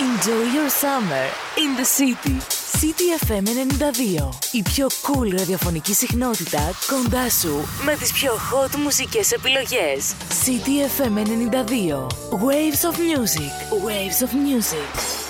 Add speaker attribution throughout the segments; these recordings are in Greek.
Speaker 1: Enjoy your summer in the city. City FM 92. Η πιο cool ραδιοφωνική συχνότητα κοντά σου με τις πιο hot μουσικές επιλογές. City FM 92. Waves of music. Waves of music.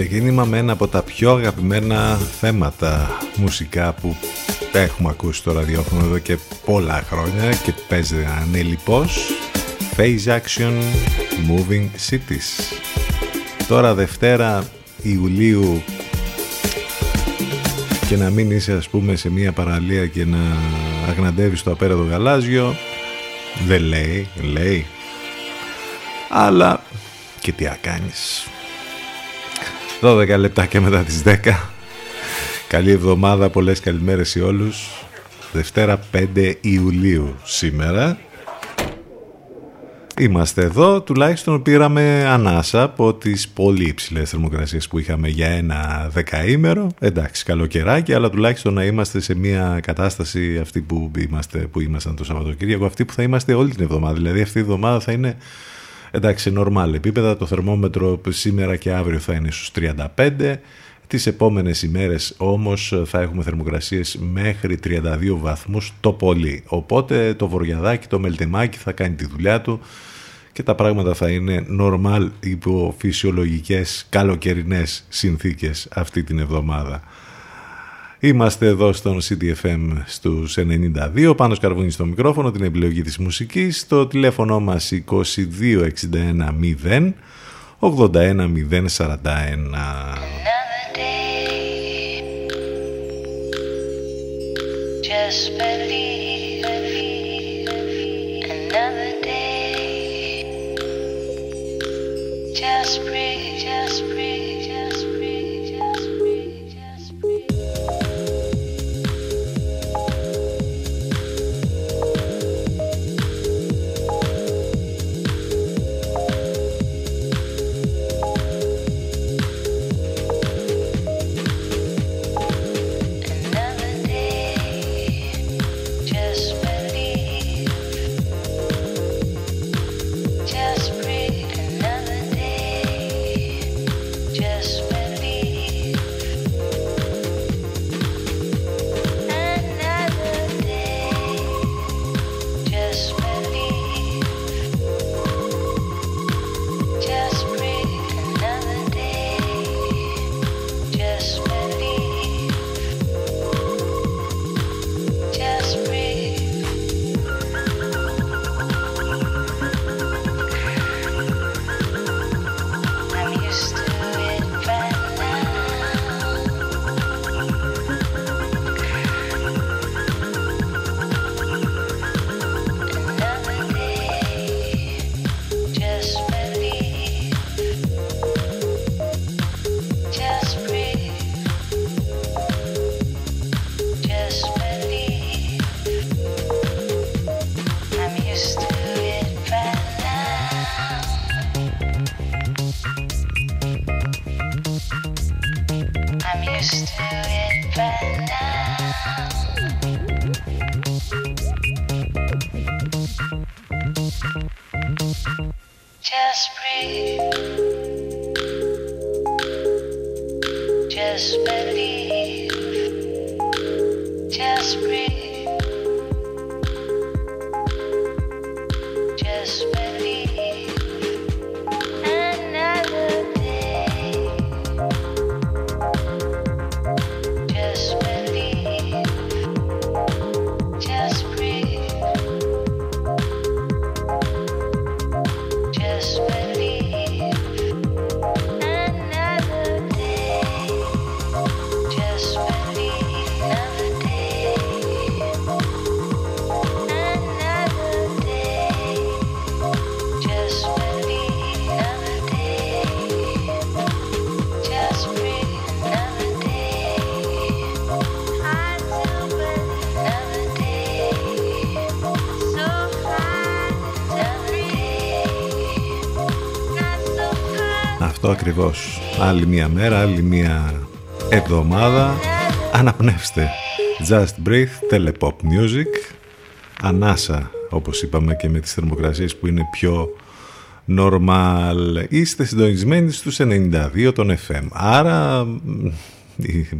Speaker 2: Ξεκίνημα με ένα από τα πιο αγαπημένα θέματα μουσικά που έχουμε ακούσει στο ραδιόφωνο εδώ και πολλά χρόνια και παίζει ανελιπώς. Phase Action Moving Cities. Τώρα Δευτέρα Ιουλίου και να μην είσαι ας πούμε σε μια παραλία και να αγναντεύεις το απέραντο γαλάζιο δεν λέει, λέει. Αλλά και τι ακάνεις 12 λεπτά και μετά τις 10 Καλή εβδομάδα, πολλές καλημέρες σε όλους Δευτέρα 5 Ιουλίου σήμερα Είμαστε εδώ, τουλάχιστον πήραμε ανάσα από τις πολύ υψηλές θερμοκρασίες που είχαμε για ένα δεκαήμερο. Εντάξει, καλοκαιράκι, αλλά τουλάχιστον να είμαστε σε μια κατάσταση αυτή που, είμαστε, που ήμασταν το Σαββατοκύριακο, αυτή που θα είμαστε όλη την εβδομάδα. Δηλαδή αυτή η εβδομάδα θα είναι εντάξει, normal επίπεδα. Το θερμόμετρο σήμερα και αύριο θα είναι στους 35. Τις επόμενες ημέρες όμως θα έχουμε θερμοκρασίες μέχρι 32 βαθμούς το πολύ. Οπότε το βοριαδάκι, το μελτεμάκι θα κάνει τη δουλειά του και τα πράγματα θα είναι normal υπό φυσιολογικές καλοκαιρινές συνθήκες αυτή την εβδομάδα. Είμαστε εδώ στον CDFM στους 92, πάνω σκαρβούνι στο μικρόφωνο, την επιλογή της μουσικής, το τηλέφωνο μας 2261 0 81 041. Just ακριβώς. Άλλη μία μέρα, άλλη μία εβδομάδα. Αναπνεύστε. Just Breathe, Telepop Music. Ανάσα, όπως είπαμε και με τις θερμοκρασίες που είναι πιο normal. Είστε συντονισμένοι στους 92 των FM. Άρα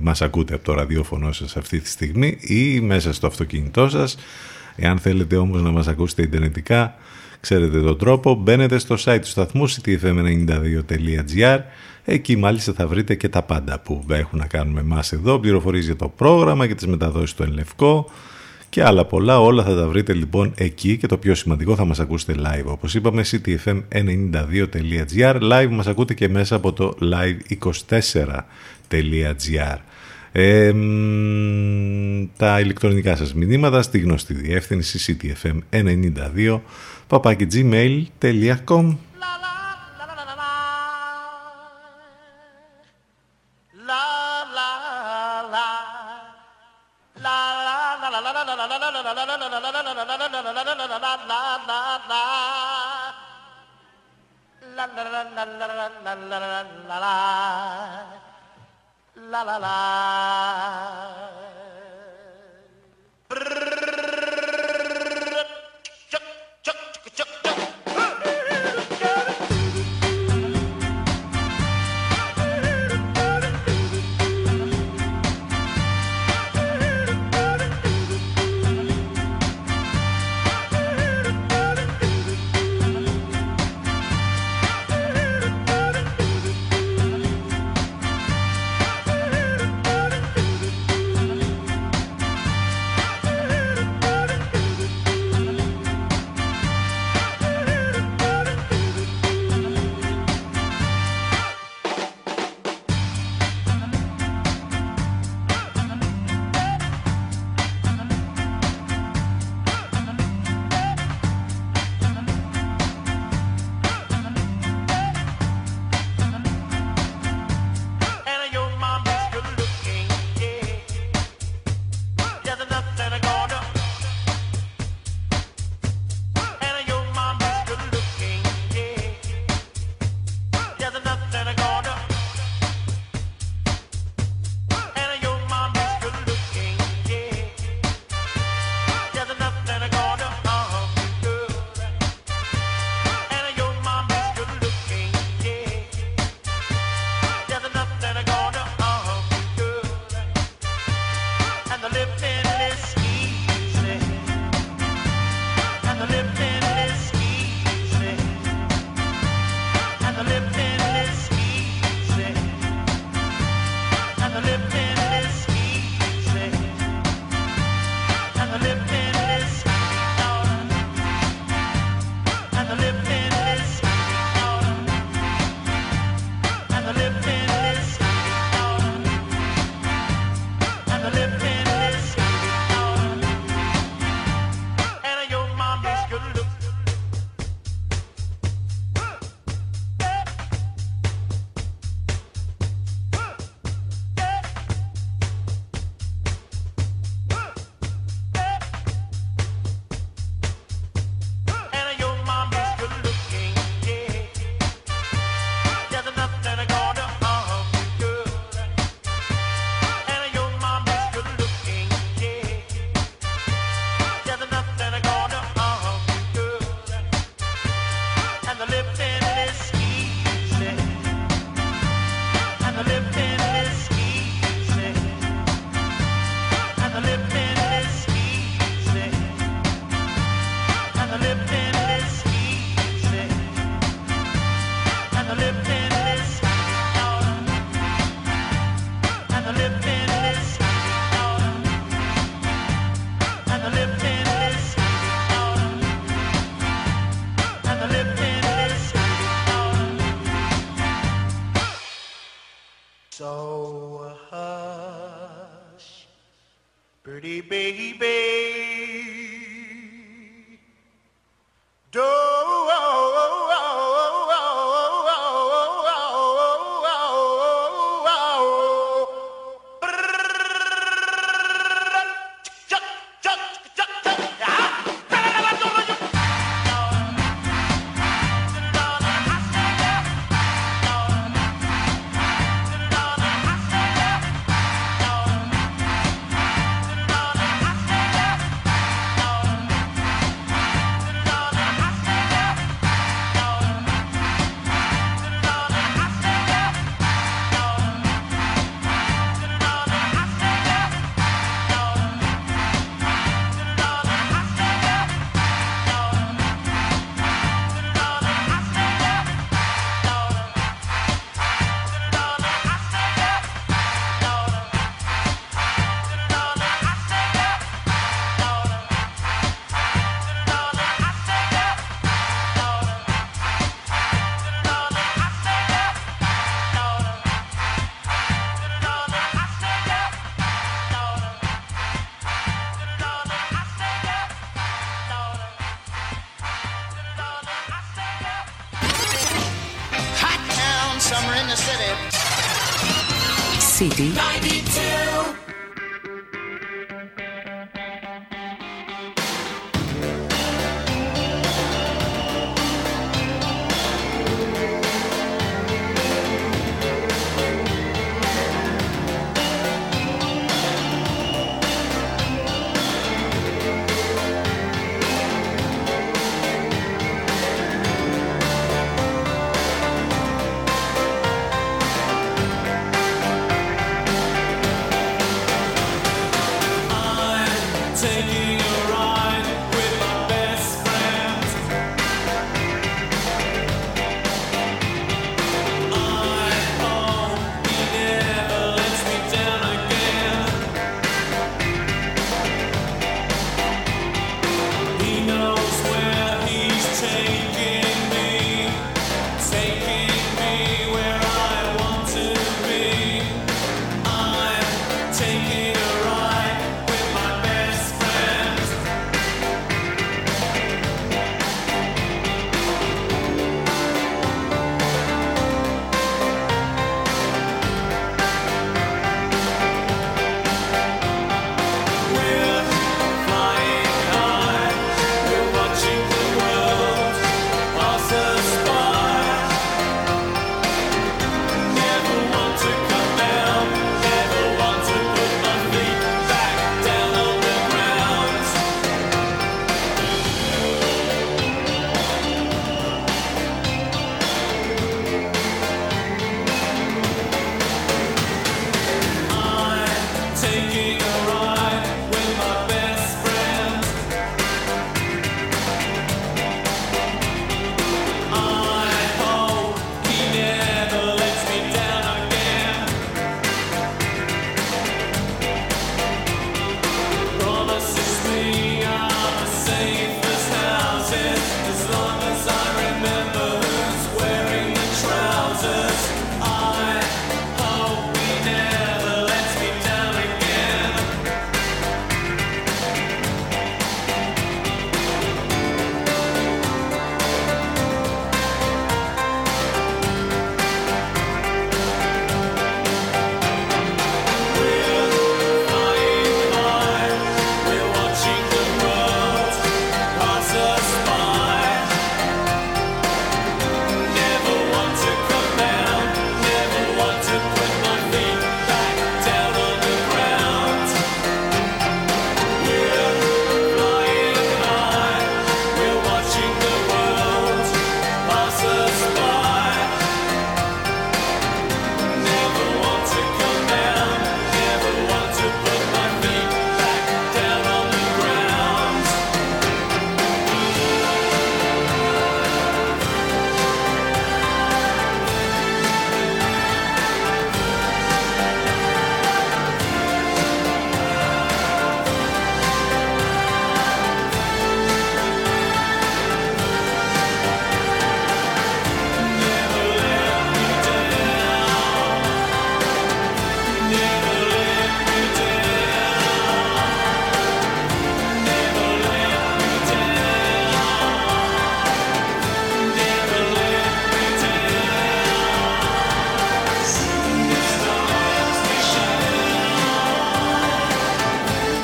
Speaker 2: μας ακούτε από το ραδιόφωνο σας αυτή τη στιγμή ή μέσα στο αυτοκίνητό σας Εάν θέλετε όμως να μας ακούσετε ιντερνετικά, ξέρετε τον τρόπο, μπαίνετε στο site του σταθμού ctfm92.gr Εκεί μάλιστα θα βρείτε και τα πάντα που έχουν να κάνουν με εμάς εδώ, πληροφορίες για το πρόγραμμα και τις μεταδόσεις του Ενλευκό και άλλα πολλά. Όλα θα τα βρείτε λοιπόν εκεί και το πιο σημαντικό θα μας ακούσετε live. Όπως είπαμε ctfm92.gr live μας ακούτε και μέσα από το live24.gr τα ηλεκτρονικά σας μηνύματα στη γνωστή διεύθυνση ctfm92 papakigmail.com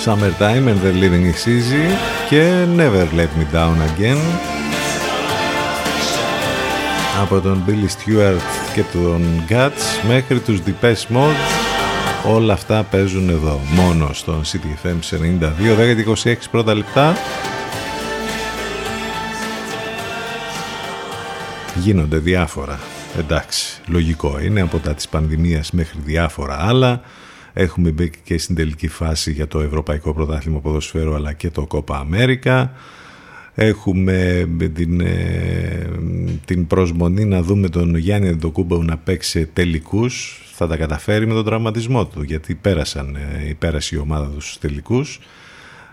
Speaker 2: Summertime and the Living is Easy και Never Let Me Down Again. Από τον Billy Stewart και τον Guts μέχρι τους Depeche Mode όλα αυτά παίζουν εδώ μόνο στον CTFM 92 10 26 πρώτα λεπτά. Γίνονται διάφορα. Εντάξει λογικό είναι από τα της πανδημίας μέχρι διάφορα άλλα Έχουμε μπει και στην τελική φάση για το Ευρωπαϊκό Πρωτάθλημα Ποδοσφαίρου αλλά και το Κόπα Αμέρικα. Έχουμε την, ε, την προσμονή να δούμε τον Γιάννη Αντοκούμπο να παίξει τελικούς. Θα τα καταφέρει με τον τραυματισμό του γιατί πέρασαν, ε, πέρασε η ομάδα τους στους τελικούς.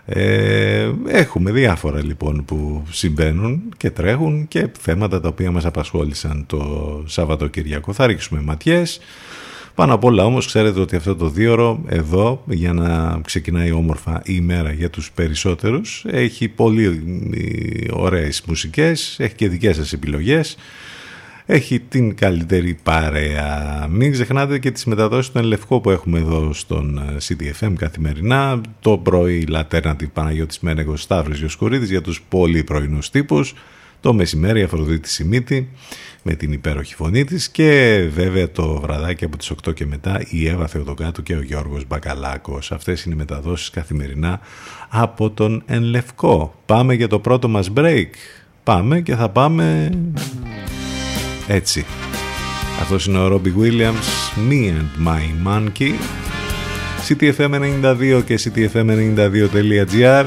Speaker 2: Ε, έχουμε διάφορα λοιπόν που συμβαίνουν και τρέχουν και θέματα τα οποία μας απασχόλησαν το Σαββατοκυριακό. Θα ρίξουμε ματιές. Πάνω απ' όλα όμως ξέρετε ότι αυτό το δίωρο εδώ για να ξεκινάει όμορφα η ημέρα για τους περισσότερους έχει πολύ ωραίες μουσικές, έχει και δικές σας επιλογές. έχει την καλύτερη παρέα. Μην ξεχνάτε και τις μεταδόσεις του Ενλευκό που έχουμε εδώ στον ε, CDFM καθημερινά. Το πρωί Λατέρνατη Παναγιώτης Μένεγος Σταύρος Γιοσκουρίδης για τους πολύ πρωινούς τύπους. Το μεσημέρι Αφροδίτη Σιμίτη με την υπέροχη φωνή της και βέβαια το βραδάκι από τις 8 και μετά η Εύα Θεοδοκάτου και ο Γιώργος Μπακαλάκος. Αυτές είναι οι μεταδόσεις καθημερινά από τον Ενλευκό. Πάμε για το πρώτο μας break. Πάμε και θα πάμε έτσι. Αυτός είναι ο Ρόμπι Williams, Me and My Monkey. CTFM92 και CTFM92.gr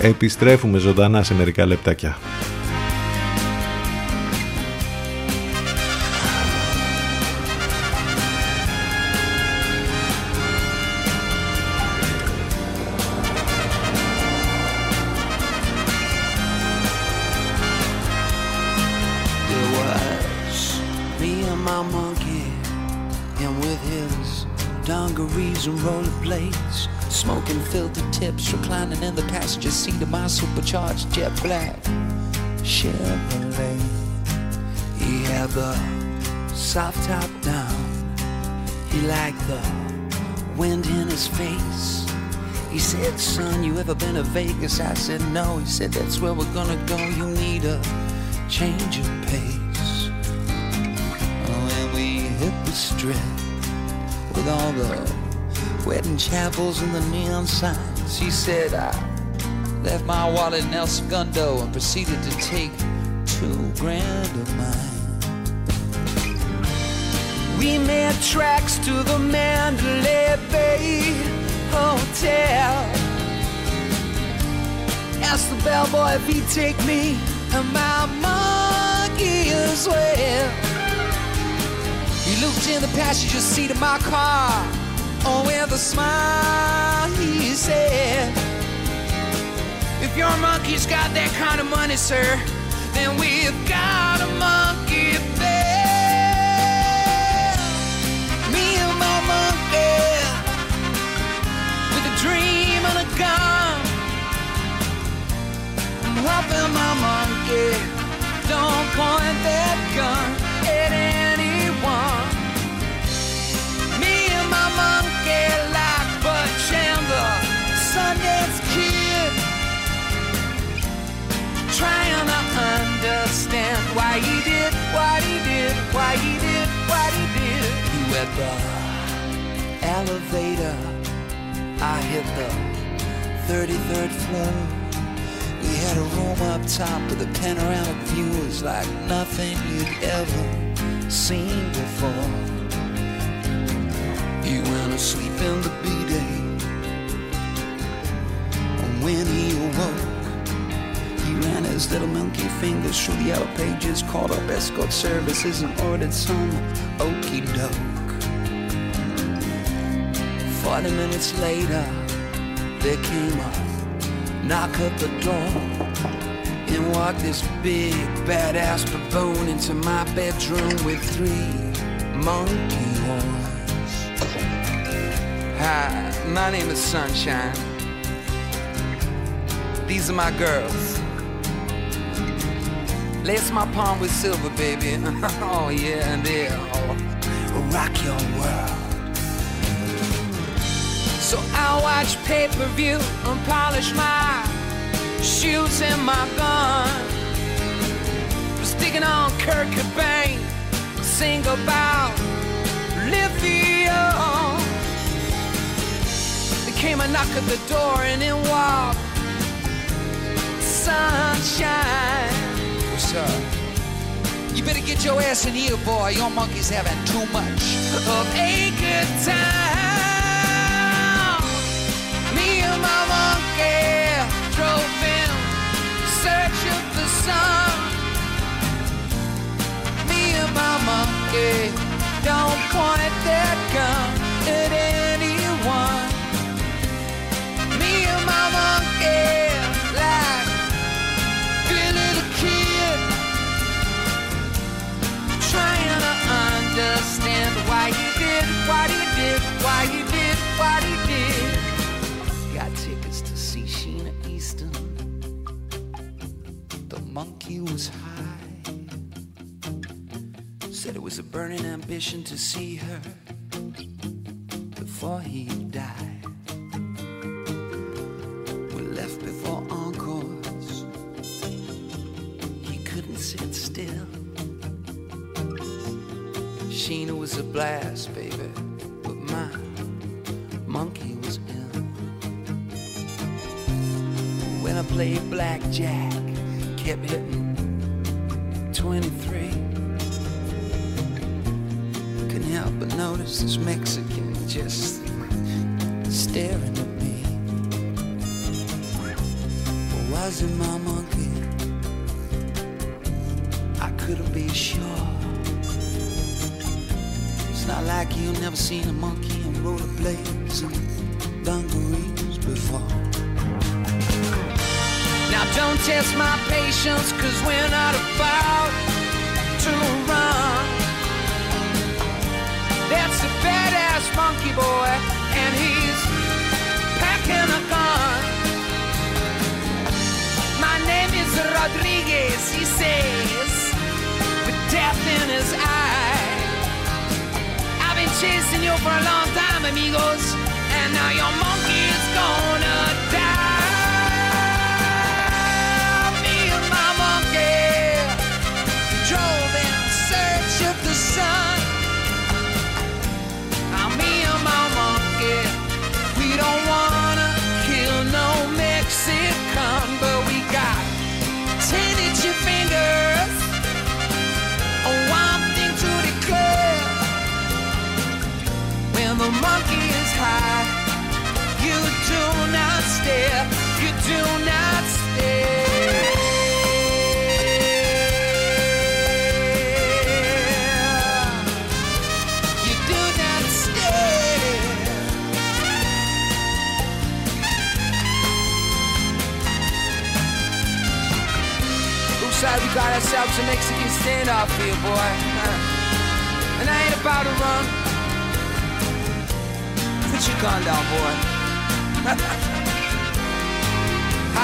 Speaker 2: Επιστρέφουμε ζωντανά σε μερικά λεπτάκια.
Speaker 3: Tips, reclining in the passenger seat of my supercharged jet black Chevrolet. He had the soft top down. He liked the wind in his face. He said, son, you ever been to Vegas? I said, no. He said, that's where we're gonna go. You need a change of pace. Strip with all the wedding chapels and the neon signs. She said I left my wallet in El Segundo and proceeded to take two grand of mine. We made tracks to the Mandalay Bay Hotel. Asked the bellboy if he'd take me and my monkey as well. Looked in the passenger seat of my car Oh, with a smile, he said, If your monkey's got that kind of money, sir, then we've got a monkey bed. Me and my monkey, with a dream and a gun. I'm hoping my monkey don't point that gun why he did what he did, why he did what he did. He went the elevator. I hit the 33rd floor. We had a room up top with a panoramic view. It was like nothing you'd ever seen before. He went asleep in the B-day. And when he awoke, his little milky fingers through the yellow pages, called up escort services and ordered some okey doke. Forty minutes later, there came a knock at the door. And walked this big badass baboon into my bedroom with three monkey horns. Hi, my name is Sunshine. These are my girls. Lace my palm with silver, baby. oh yeah, and they'll oh, rock your world. So I watch pay-per-view and polish my shoes and my gun. Sticking on Kurt Cobain, sing about lithium There came a knock at the door and in walked sunshine. Up? You better get your ass in here, boy. Your monkey's having too much of a good time. Me and my monkey drove in search of the sun. Me and my monkey don't point that gun at anyone was a burning ambition to see her before he died. We left before encores. He couldn't sit still. Sheena was a blast, baby, but my monkey was ill. When I played blackjack, kept hitting It's mix.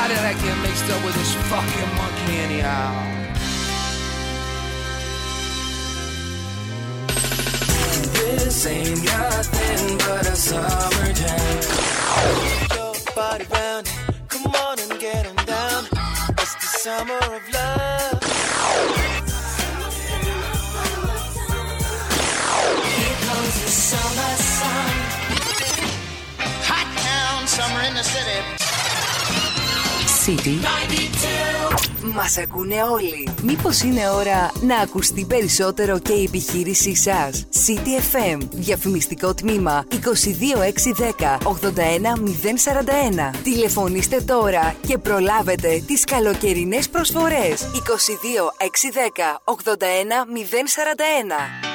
Speaker 3: How did I get mixed up with this fucking monkey anyhow?
Speaker 4: This ain't nothing but a summer jam.
Speaker 5: your body round. Come on and get on down. It's the summer of love.
Speaker 4: Here comes the summer sun.
Speaker 5: Hot town, summer in the city.
Speaker 6: City.
Speaker 4: 92.
Speaker 6: Μας ακούνε όλοι. Μήπως είναι ώρα να ακουστεί περισσότερο και η επιχείρησή σας; City FM. Διαφημιστικό τμήμα 22610 81041. Τηλεφωνήστε τώρα και προλάβετε τις καλοκαιρινές προσφορές. 22610 81041.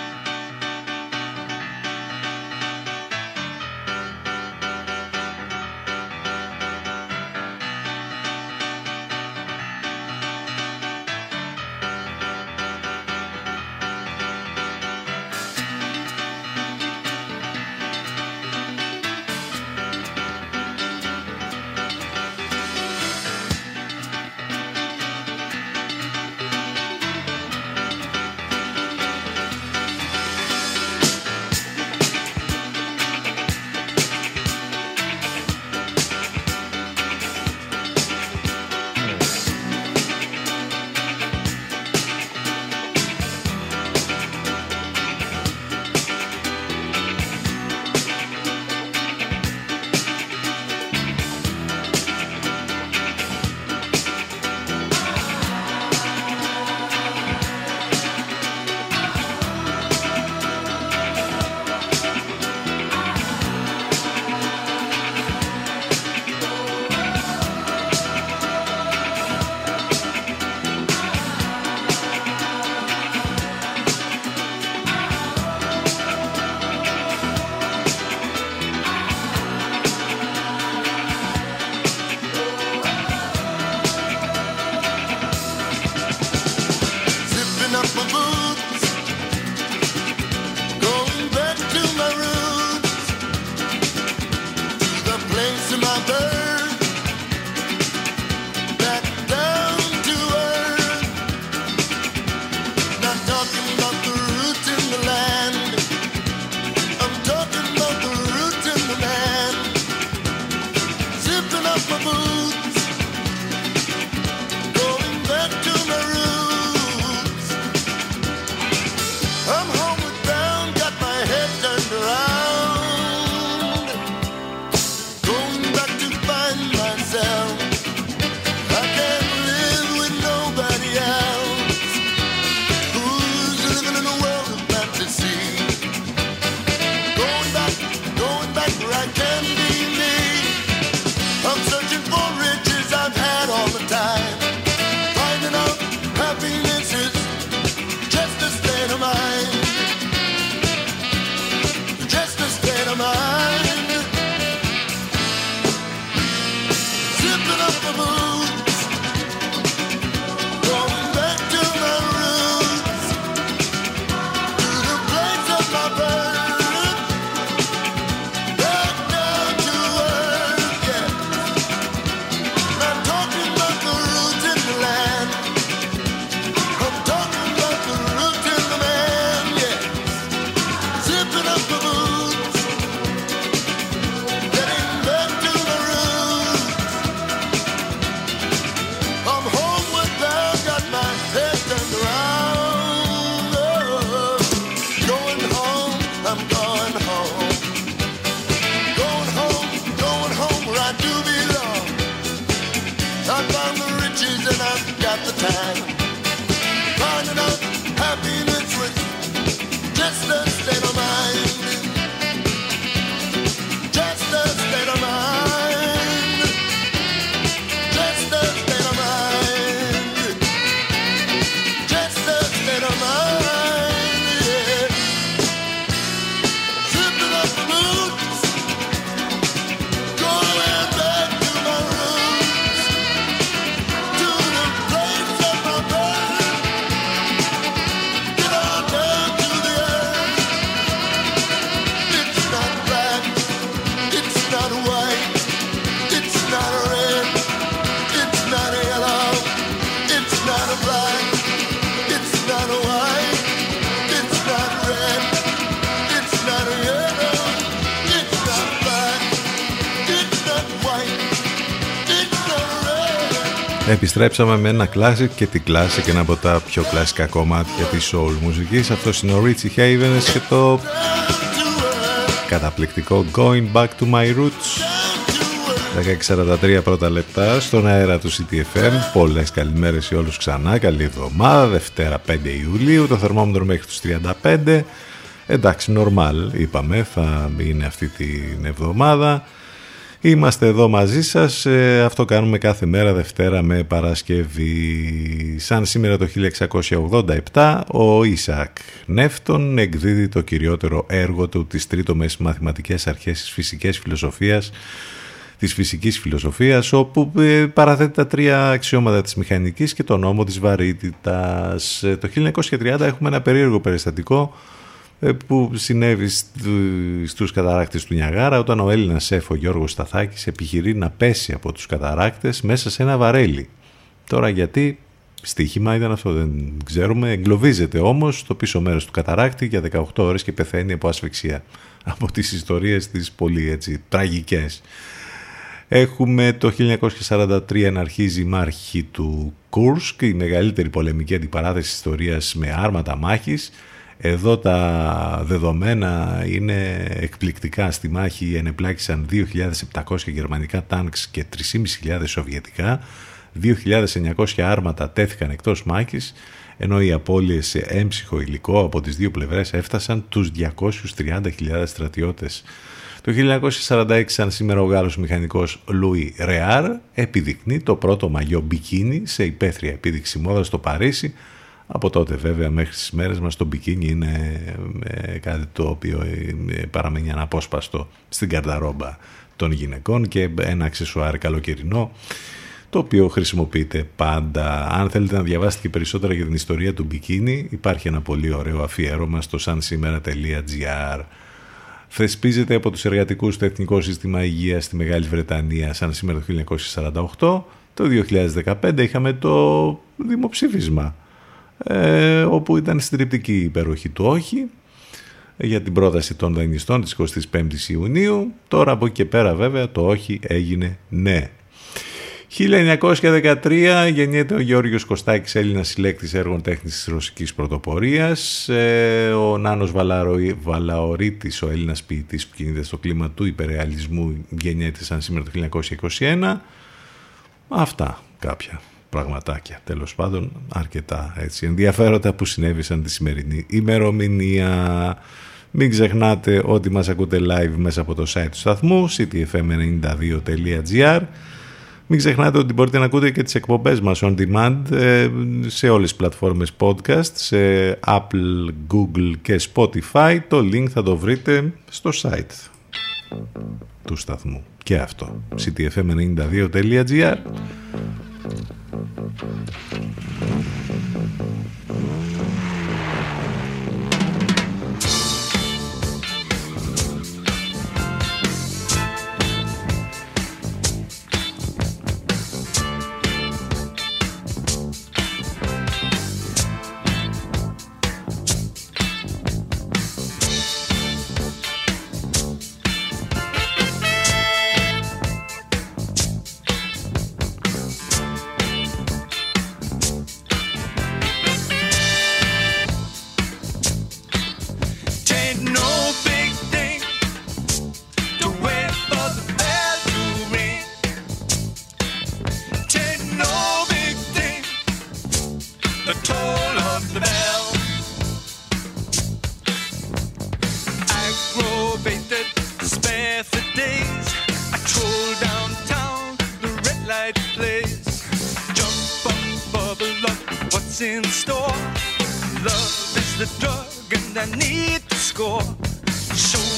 Speaker 2: Επιστρέψαμε με ένα classic και την classic ένα από τα πιο κλασικά κομμάτια της soul μουσικής. Αυτό είναι ο Richie Havens και το καταπληκτικό Going Back to My Roots. 16.43 πρώτα λεπτά στον αέρα του CTFM. Πολλές καλημέρες σε όλους ξανά. Καλή εβδομάδα. Δευτέρα 5 Ιουλίου. Το θερμόμετρο μέχρι τους 35. Εντάξει, normal είπαμε. Θα είναι αυτή την εβδομάδα. Είμαστε εδώ μαζί σας, ε, αυτό κάνουμε κάθε μέρα Δευτέρα με Παρασκευή. Σαν σήμερα το 1687, ο Ισακ Νεύτον εκδίδει το κυριότερο έργο του τις τρίτομες μαθηματικές αρχές της φυσικής φιλοσοφίας της φυσικής φιλοσοφίας όπου ε, παραθέτει τα τρία αξιώματα της μηχανικής και τον νόμο της βαρύτητας. Ε, Το 1930 έχουμε ένα περίεργο περιστατικό ε, που συνέβη στου- στους καταράκτες του Νιαγάρα όταν ο Έλληνας σεφ ο Γιώργος Σταθάκης επιχειρεί να πέσει από τους καταράκτες μέσα σε ένα βαρέλι. Τώρα γιατί στοίχημα ήταν αυτό δεν ξέρουμε. Εγκλωβίζεται όμως στο πίσω μέρος του καταράκτη για 18 ώρες και πεθαίνει από ασφυξία. Από τις ιστορίες τις πολύ έτσι τραγικές. Έχουμε το 1943 να αρχίζει η μάχη του Κούρσκ, η μεγαλύτερη πολεμική αντιπαράθεση της ιστορίας με άρματα μάχης. Εδώ τα δεδομένα είναι εκπληκτικά. Στη μάχη ενεπλάκησαν 2.700 γερμανικά τάνκς και 3.500 σοβιετικά. 2.900 άρματα τέθηκαν εκτός μάχης, ενώ οι απώλειες σε έμψυχο υλικό από τις δύο πλευρές έφτασαν τους 230.000 στρατιώτες. Το 1946, σαν σήμερα ο Γάλλος μηχανικός Λουί Ρεάρ επιδεικνύει το πρώτο μαγιό μπικίνι σε υπαίθρια επίδειξη μόδας στο Παρίσι. Από τότε βέβαια μέχρι τις μέρες μας το μπικίνι είναι ε, κάτι το οποίο ε, παραμένει αναπόσπαστο στην καρδαρόμπα των γυναικών και ένα αξεσουάρ καλοκαιρινό το οποίο χρησιμοποιείται πάντα. Αν θέλετε να διαβάσετε και περισσότερα για την ιστορία του μπικίνι υπάρχει ένα πολύ ωραίο αφιέρωμα στο sansimera.gr θεσπίζεται από τους εργατικούς το Εθνικό Σύστημα Υγείας στη Μεγάλη Βρετανία σαν σήμερα το 1948. Το 2015 είχαμε το δημοψήφισμα ε, όπου ήταν συντριπτική η υπεροχή του όχι για την πρόταση των δανειστών της 25ης Ιουνίου. Τώρα από εκεί και πέρα βέβαια το όχι έγινε ναι. 1913 γεννιέται ο Γεώργιος Κωστάκης, Έλληνας συλλέκτης έργων τέχνης της Ρωσικής Πρωτοπορίας. Ε, ο Νάνος Βαλαρο- Βαλαωρίτης, ο Έλληνας ποιητής που κινείται στο κλίμα του υπερεαλισμού, γεννιέται σαν σήμερα το 1921. Αυτά κάποια πραγματάκια, τέλος πάντων αρκετά έτσι ενδιαφέροντα που συνέβησαν τη σημερινή ημερομηνία. Μην ξεχνάτε ότι μας ακούτε live μέσα από το site του σταθμού ctfm92.gr μην ξεχνάτε ότι μπορείτε να ακούτε και τις εκπομπές μας on demand ε, σε όλες τις πλατφόρμες podcast, σε Apple, Google και Spotify. Το link θα το βρείτε στο site του σταθμού. Και αυτό, ctfm92.gr
Speaker 7: thank you Show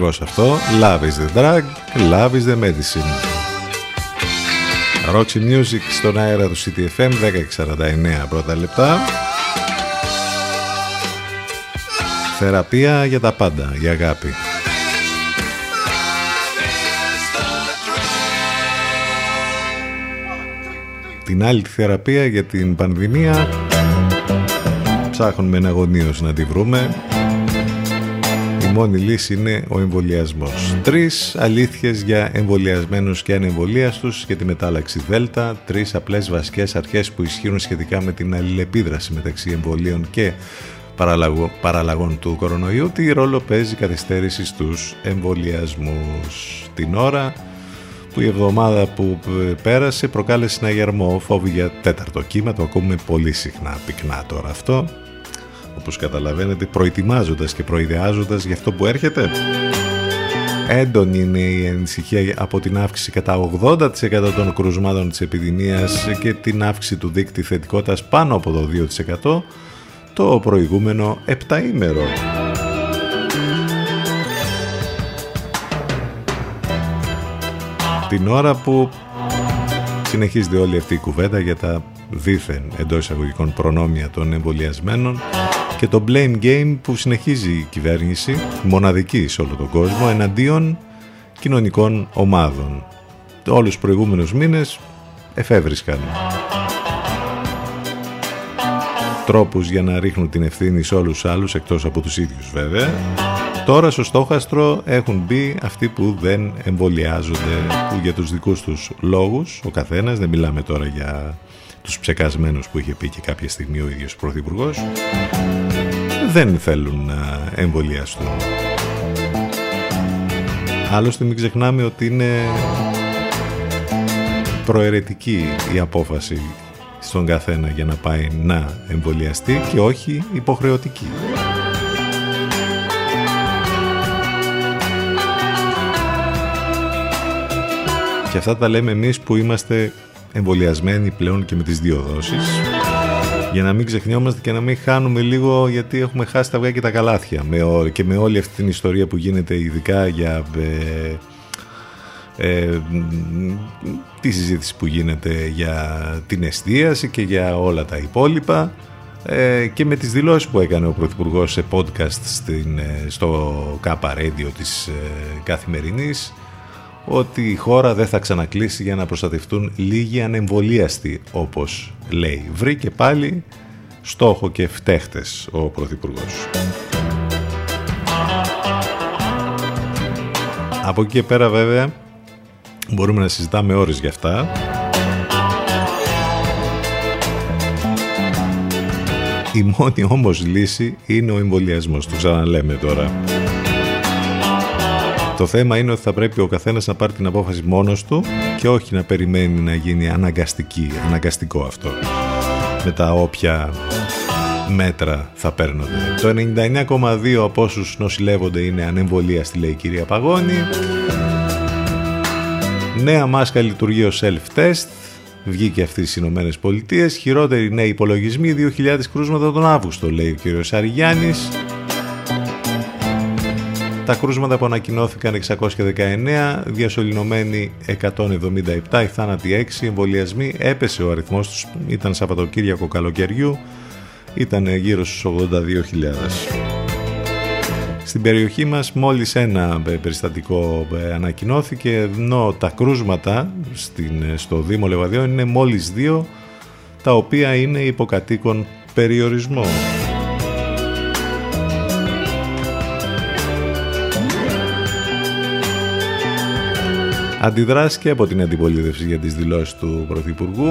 Speaker 2: Ακριβώς αυτό. Love is the drug, love is the medicine. Roxy Music στον αέρα του CTFM 1049 πρώτα λεπτά. Θεραπεία για τα πάντα, για αγάπη. Την άλλη τη θεραπεία για την πανδημία ψάχνουμε εναγωνίως να τη βρούμε. Η μόνη λύση είναι ο εμβολιασμός. Τρεις αλήθειες για εμβολιασμένους και ανεμβολίαστου για τη μετάλλαξη Δέλτα. Τρεις απλές βασικές αρχές που ισχύουν σχετικά με την αλληλεπίδραση μεταξύ εμβολίων και παραλλαγω- παραλλαγών του κορονοϊού. Τι ρόλο παίζει η καθυστέρηση στους εμβολιασμούς. Την ώρα που η εβδομάδα που ε, πέρασε προκάλεσε συναγερμό φόβη για τέταρτο κύμα. Το ακούμε πολύ συχνά πυκνά τώρα αυτό όπως καταλαβαίνετε προετοιμάζοντας και προειδεάζοντας για αυτό που έρχεται. Έντονη είναι η ανησυχία από την αύξηση κατά 80% των κρουσμάτων της επιδημίας και την αύξηση του δίκτυ θετικότητας πάνω από το 2% το προηγούμενο 7 ημέρο. Την ώρα που συνεχίζεται όλη αυτή η κουβέντα για τα δίθεν εντός εισαγωγικών προνόμια των εμβολιασμένων και το blame game που συνεχίζει η κυβέρνηση, μοναδική σε όλο τον κόσμο, εναντίον κοινωνικών ομάδων. Όλους τους προηγούμενους μήνες εφεύρισκαν τρόπους για να ρίχνουν την ευθύνη σε όλους τους άλλους, εκτός από τους ίδιους βέβαια. Τώρα στο στόχαστρο έχουν μπει αυτοί που δεν εμβολιάζονται, που για τους δικούς τους λόγους, ο καθένας, δεν μιλάμε τώρα για τους ψεκασμένους που είχε πει και κάποια στιγμή ο ίδιος Πρωθυπουργός, δεν θέλουν να εμβολιαστούν. Άλλωστε μην ξεχνάμε ότι είναι προαιρετική η απόφαση στον καθένα για να πάει να εμβολιαστεί και όχι υποχρεωτική. Και αυτά τα λέμε εμείς που είμαστε εμβολιασμένοι πλέον και με τις δύο δόσεις. Για να μην ξεχνιόμαστε και να μην χάνουμε λίγο γιατί έχουμε χάσει τα αυγά και τα καλάθια. Με, και με όλη αυτή την ιστορία που γίνεται ειδικά για ε, ε, τη συζήτηση που γίνεται για την εστίαση και για όλα τα υπόλοιπα ε, και με τις δηλώσεις που έκανε ο Πρωθυπουργός σε podcast στην, ε, στο ΚΑΠΑ Radio της ε, Καθημερινής ότι η χώρα δεν θα ξανακλείσει για να προστατευτούν λίγοι ανεμβολίαστοι όπως λέει. Βρήκε πάλι στόχο και φταίχτες ο Πρωθυπουργός. Από εκεί και πέρα βέβαια μπορούμε να συζητάμε ώρες για αυτά. Η μόνη όμως λύση είναι ο εμβολιασμός, το ξαναλέμε τώρα. Το θέμα είναι ότι θα πρέπει ο καθένας να πάρει την απόφαση μόνος του και όχι να περιμένει να γίνει αναγκαστική, αναγκαστικό αυτό με τα όποια μέτρα θα παίρνονται. Το 99,2 από όσους νοσηλεύονται είναι ανεμβολία στη λέει η κυρία Παγώνη. Νέα μάσκα λειτουργεί ως self-test. Βγήκε αυτή στις Ηνωμένες Πολιτείες. Χειρότεροι νέοι υπολογισμοί, 2.000 κρούσματα τον Αύγουστο, λέει ο κύριος Αριγιάννης. Τα κρούσματα που ανακοινώθηκαν 619, διασωληνωμένοι 177, οι θάνατοι 6, εμβολιασμοί, έπεσε ο αριθμός τους, ήταν Σαββατοκύριακο καλοκαιριού, ήταν γύρω στους 82.000. Στην περιοχή μας μόλις ένα περιστατικό ε, ανακοινώθηκε, ενώ τα κρούσματα στην, στο Δήμο Λεβαδίων είναι μόλις δύο, τα οποία είναι υποκατοίκον περιορισμό. Αντιδράσεις και από την αντιπολίτευση για τις δηλώσεις του Πρωθυπουργού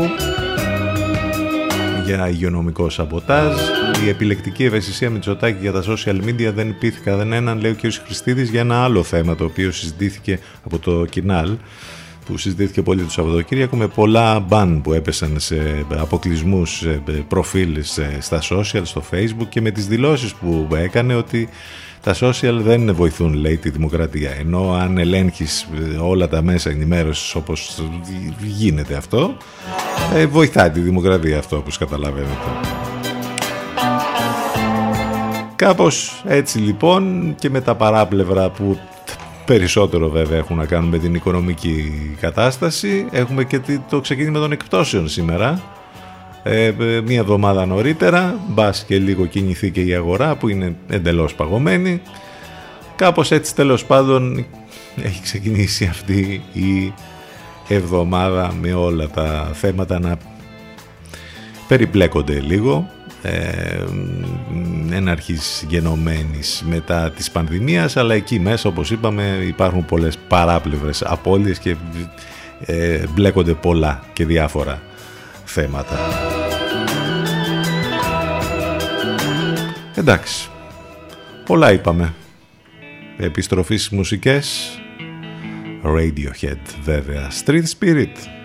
Speaker 2: για υγειονομικό σαμποτάζ. Η επιλεκτική ευαισθησία Μητσοτάκη για τα social media δεν υπήρχε δεν έναν, λέει ο κ. Χριστίδης, για ένα άλλο θέμα το οποίο συζητήθηκε από το Κινάλ που συζητήθηκε πολύ το Σαββατοκύριακο με πολλά μπαν που έπεσαν σε αποκλεισμούς προφίλ στα social, στο facebook και με τις δηλώσεις που έκανε ότι τα social δεν βοηθούν, λέει, τη δημοκρατία. Ενώ αν ελέγχεις όλα τα μέσα ενημέρωσης όπως γίνεται αυτό, ε, βοηθάει τη δημοκρατία αυτό, όπως καταλαβαίνετε. Κάπως έτσι λοιπόν και με τα παράπλευρα που περισσότερο βέβαια έχουν να κάνουν με την οικονομική κατάσταση. Έχουμε και το ξεκίνημα των εκπτώσεων σήμερα ε, ε, μία εβδομάδα νωρίτερα, μπας και λίγο κινηθεί και η αγορά που είναι εντελώς παγωμένη. Κάπως έτσι τέλος πάντων έχει ξεκινήσει αυτή η εβδομάδα με όλα τα θέματα να περιπλέκονται λίγο ε, έναρχης γενομένης μετά της πανδημίας αλλά εκεί μέσα όπως είπαμε υπάρχουν πολλές παράπλευρες απώλειες και ε, μπλέκονται πολλά και διάφορα θέματα. Εντάξει, πολλά είπαμε. Επιστροφή στις μουσικές, Radiohead βέβαια, Street Spirit.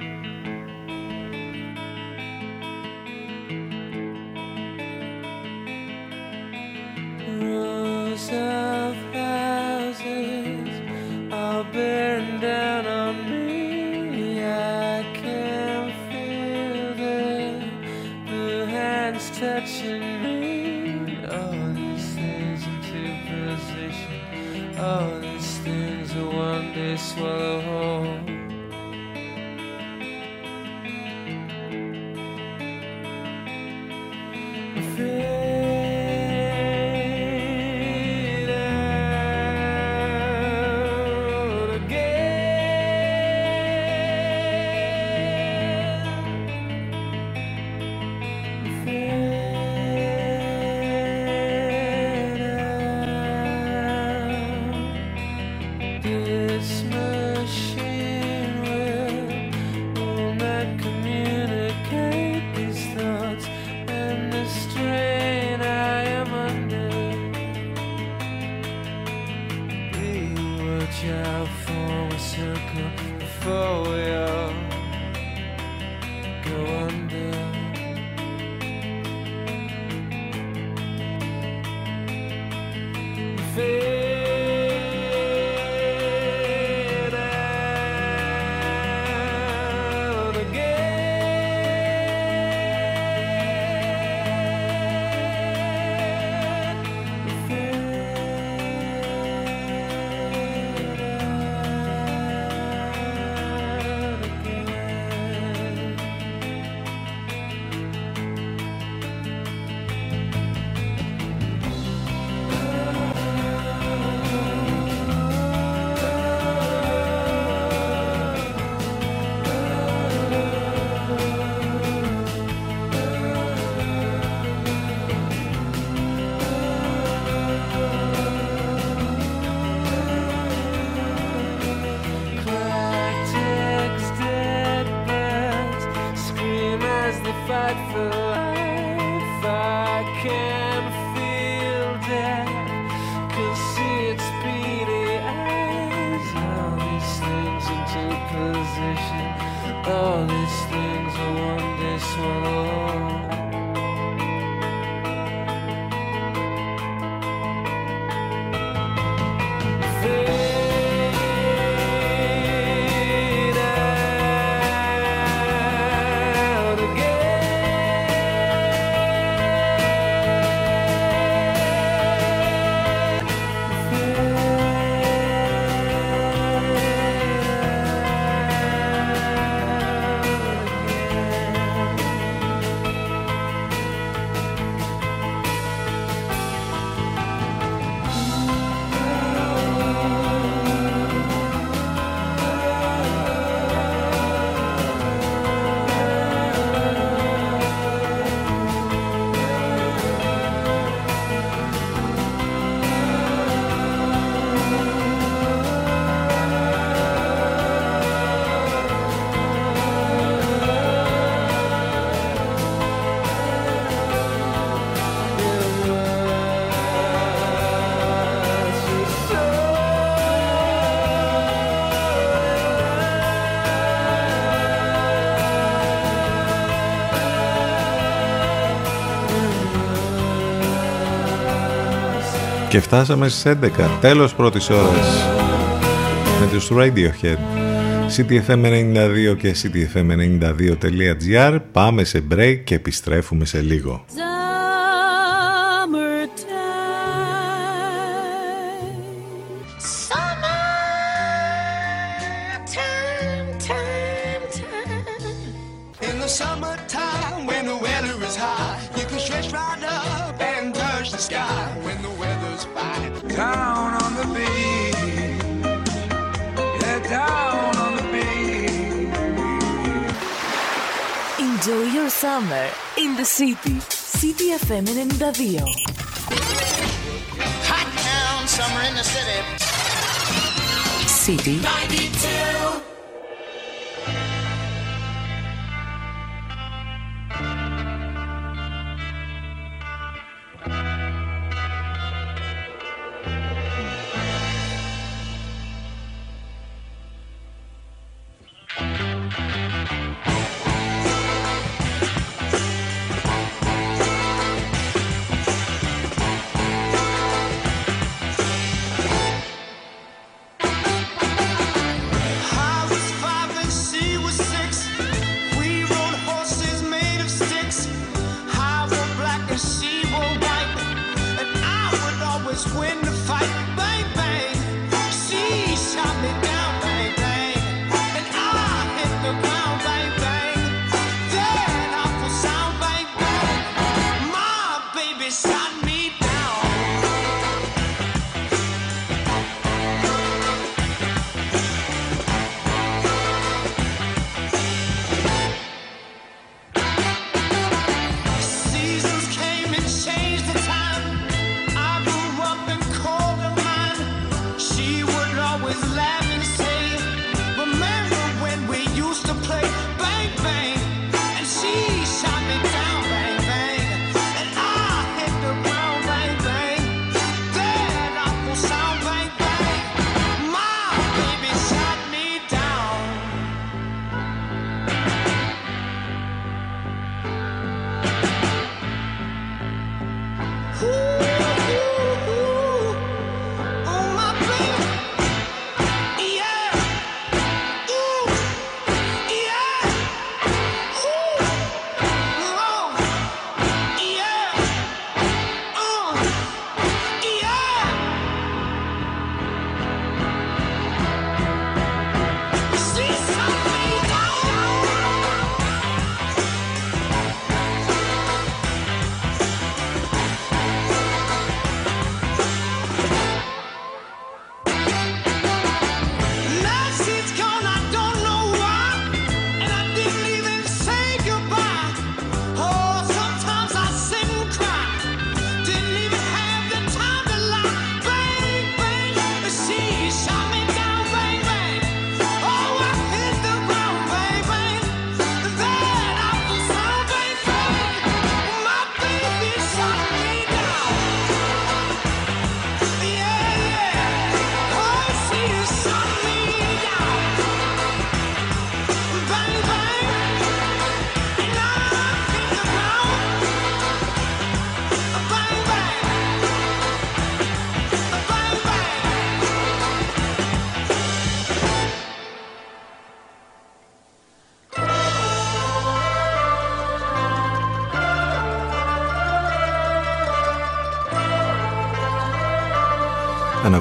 Speaker 8: Και φτάσαμε στις 11, τέλος πρώτης ώρας με τους Radiohead. CTFM92 και CTFM92.gr Πάμε σε break και επιστρέφουμε σε λίγο.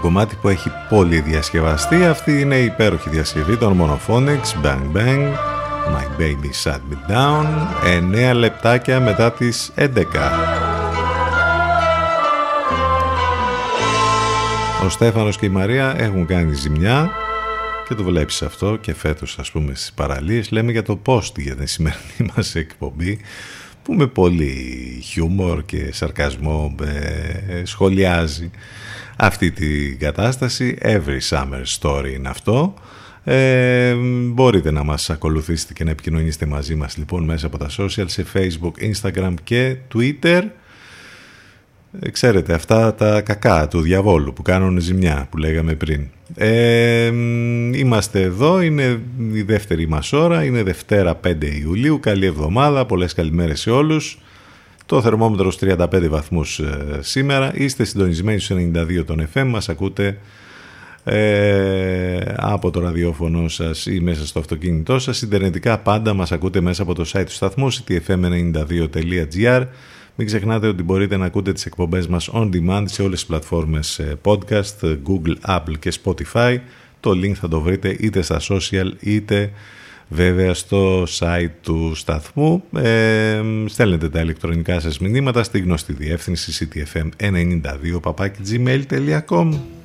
Speaker 2: Κομμάτι που έχει πολύ διασκευαστεί. Αυτή είναι η υπέροχη διασκευή των Monophonics, Bang Bang, My Baby Sat Me Down, 9 λεπτάκια μετά τις 11. Ο Στέφανος και η Μαρία έχουν κάνει ζημιά και το βλέπεις αυτό και φέτος ας πούμε στις παραλίες λέμε για το post για την σημερινή μας εκπομπή που με πολύ χιούμορ και σαρκασμό ε, σχολιάζει αυτή την κατάσταση. Every summer story είναι αυτό. Ε, μπορείτε να μας ακολουθήσετε και να επικοινωνήσετε μαζί μας λοιπόν μέσα από τα social σε facebook, instagram και twitter ε, ξέρετε αυτά τα κακά του διαβόλου που κάνουν ζημιά που λέγαμε πριν ε, είμαστε εδώ είναι η δεύτερη μας ώρα είναι Δευτέρα 5 Ιουλίου καλή εβδομάδα, πολλές καλημέρες σε όλους το θερμόμετρο στους 35 βαθμούς ε, σήμερα είστε συντονισμένοι στους 92 των FM μας ακούτε ε, από το ραδιόφωνο σας ή μέσα στο αυτοκίνητό σας. Ιντερνετικά πάντα μας ακούτε μέσα από το site του σταθμού ctfm92.gr Μην ξεχνάτε ότι μπορείτε να ακούτε τις εκπομπές μας on demand σε όλες τις πλατφόρμες ε, podcast, Google, Apple και Spotify. Το link θα το βρείτε είτε στα social είτε βέβαια στο site του σταθμού. Ε, στέλνετε τα ηλεκτρονικά σας μηνύματα στη γνωστή διεύθυνση ctfm92
Speaker 9: Are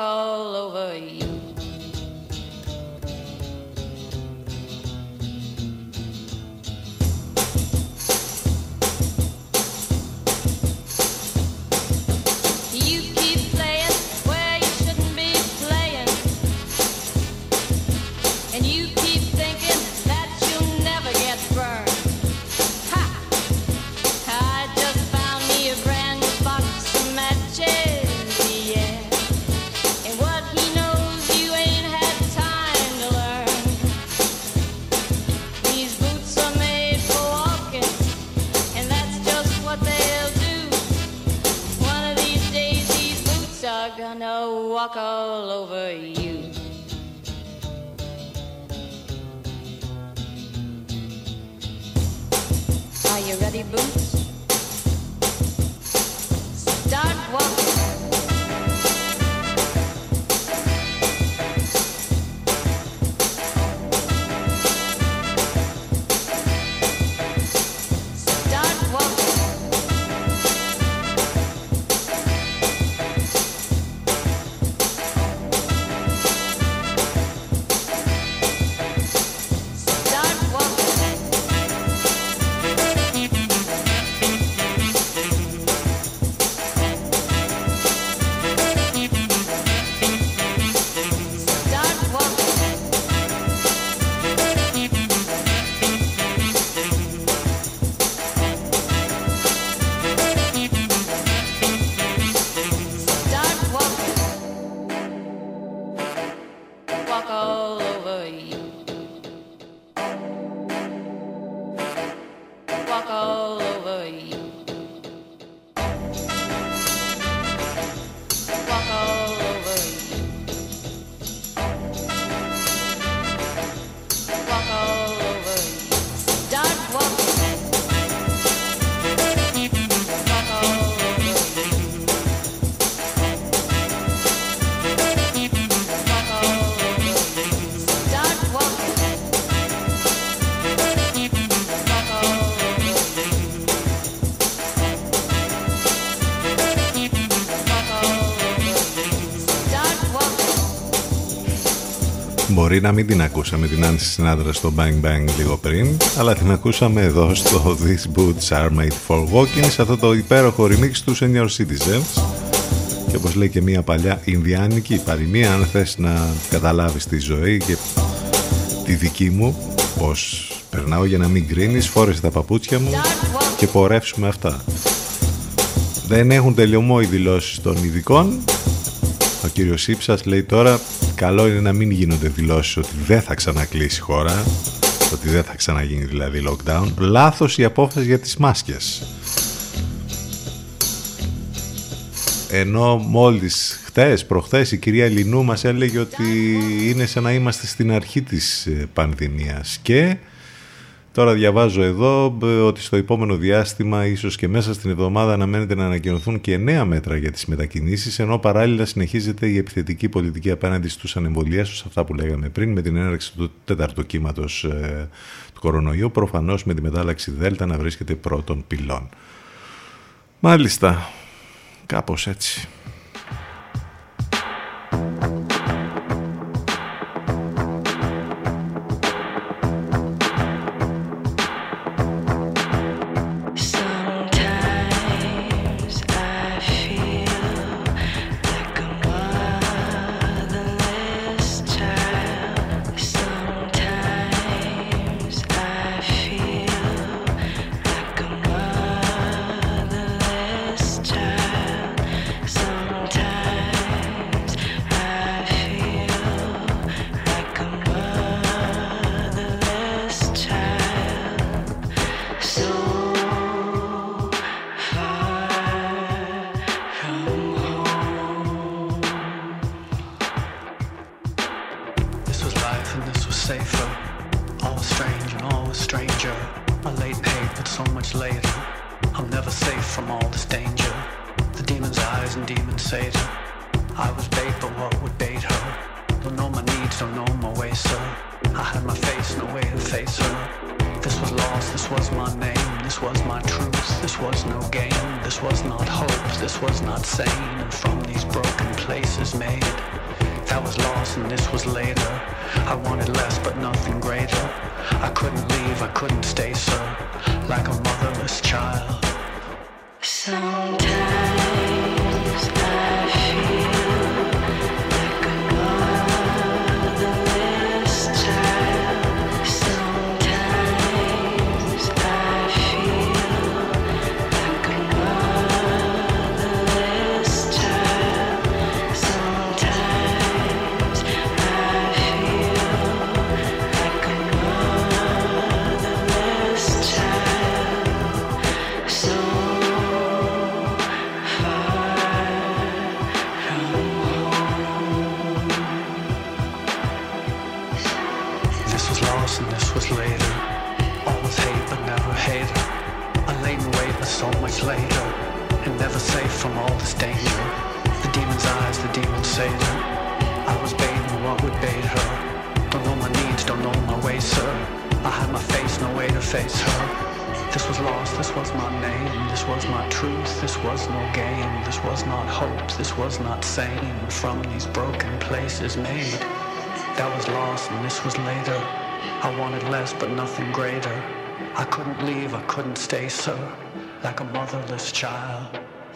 Speaker 9: all over you. Walk all over you.
Speaker 2: Μπορεί να μην την ακούσαμε την Άνση Συνάδρα στο Bang Bang λίγο πριν, αλλά την ακούσαμε εδώ στο These Boots Are Made For Walking, σε αυτό το υπέροχο remix του Senior Citizens. Και όπως λέει και μια παλιά Ινδιάνικη παροιμία, αν θες να καταλάβεις τη ζωή και τη δική μου, πως περνάω για να μην κρίνεις, φόρεσε τα παπούτσια μου και πορεύσουμε αυτά. Δεν έχουν τελειωμό οι δηλώσεις των ειδικών. Ο κύριος Ήψας λέει τώρα καλό είναι να μην γίνονται δηλώσεις ότι δεν θα ξανακλείσει η χώρα, ότι δεν θα ξαναγίνει δηλαδή lockdown. Λάθος η απόφαση για τις μάσκες. Ενώ μόλις χτες, προχθές η κυρία Λινού μας έλεγε ότι είναι σαν να είμαστε στην αρχή της ε, πανδημίας και Τώρα διαβάζω εδώ ε, ότι στο επόμενο διάστημα, ίσως και μέσα στην εβδομάδα, αναμένεται να ανακοινωθούν και νέα μέτρα για τις μετακινήσεις, ενώ παράλληλα συνεχίζεται η επιθετική πολιτική απέναντι στους ανεμβολίαστους, αυτά που λέγαμε πριν, με την έναρξη του τέταρτου κύματος ε, του κορονοϊού, προφανώς με τη μετάλλαξη Δέλτα να βρίσκεται πρώτων πυλών. Μάλιστα, κάπως έτσι.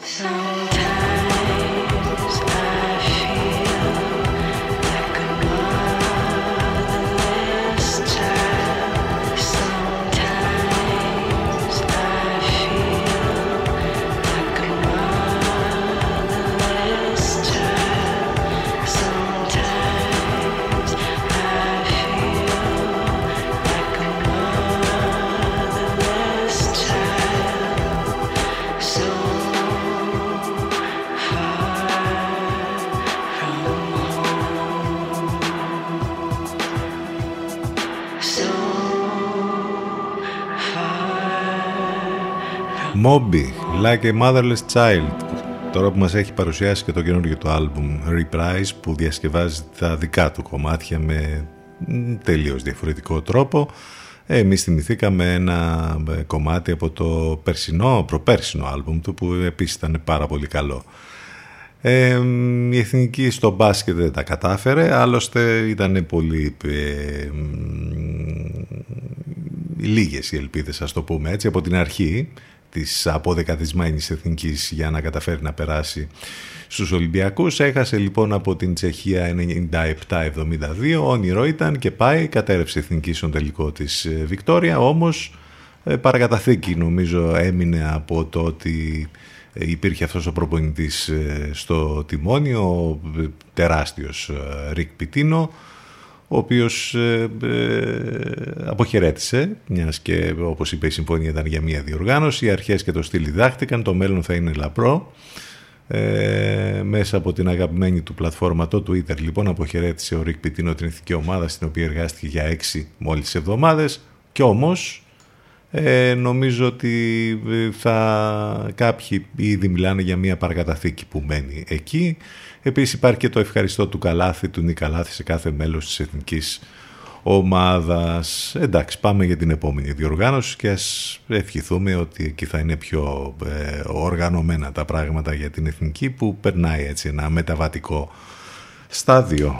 Speaker 4: Sometimes I
Speaker 2: Moby, Like a Motherless Child. Τώρα που μας έχει παρουσιάσει και το καινούργιο του άλμπουμ Reprise που διασκευάζει τα δικά του κομμάτια με μ, τελείως διαφορετικό τρόπο. Ε, Εμείς θυμηθήκαμε ένα ε, κομμάτι από το περσινό, προπέρσινο άλμπουμ του που επίσης ήταν πάρα πολύ καλό. Ε, η Εθνική στο μπάσκετ δεν τα κατάφερε, άλλωστε ήταν πολύ ε, μ, λίγες οι ελπίδες, ας το πούμε έτσι, από την αρχή της αποδεκαδισμένης εθνικής για να καταφέρει να περάσει στους Ολυμπιακούς. Έχασε λοιπόν από την Τσεχία 97-72, όνειρο ήταν και πάει, κατέρευσε η εθνική στον τελικό της ε, Βικτόρια, όμως ε, παρακαταθήκη νομίζω έμεινε από το ότι ε, υπήρχε αυτός ο προπονητής ε, στο τιμόνι, ο ε, τεράστιος ε, Ρικ Πιτίνο, ο οποίος ε, ε, αποχαιρέτησε, μιας και όπως είπε η συμφωνία ήταν για μια διοργάνωση, οι αρχές και το στυλ διδάχτηκαν, το μέλλον θα είναι λαπρό. Ε, μέσα από την αγαπημένη του πλατφόρμα το Twitter λοιπόν αποχαιρέτησε ο Ρικ Πιτίνο την ηθική ομάδα στην οποία εργάστηκε για έξι μόλις εβδομάδες και όμως ε, νομίζω ότι ε, θα κάποιοι ήδη μιλάνε για μια παρακαταθήκη που μένει εκεί. Επίσης υπάρχει και το ευχαριστώ του Καλάθη, του Νικαλάθη σε κάθε μέλος της εθνικής ομάδας. Εντάξει, πάμε για την επόμενη διοργάνωση και ας ευχηθούμε ότι εκεί θα είναι πιο ε, οργανωμένα τα πράγματα για την εθνική που περνάει έτσι ένα μεταβατικό στάδιο.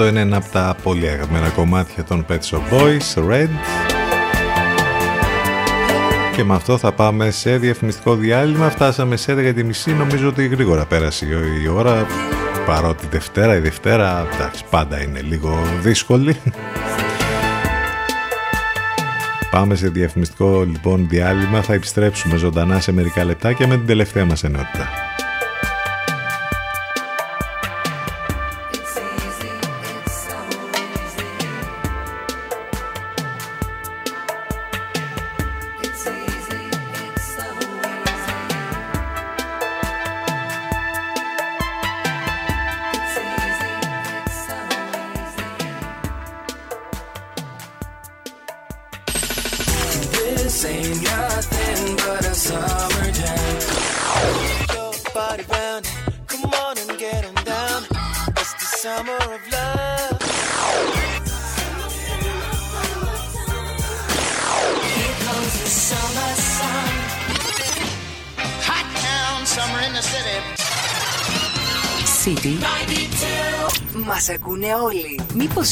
Speaker 2: Αυτό είναι ένα από τα πολύ αγαπημένα κομμάτια των Pet Shop Boys, Red. Και με αυτό θα πάμε σε διαφημιστικό διάλειμμα. Φτάσαμε σε 11.30. Νομίζω ότι γρήγορα πέρασε η ώρα. Παρότι Δευτέρα, η Δευτέρα εντάξει, πάντα είναι λίγο δύσκολη. Πάμε σε διαφημιστικό λοιπόν διάλειμμα. Θα επιστρέψουμε ζωντανά σε μερικά λεπτάκια με την τελευταία μας ενότητα.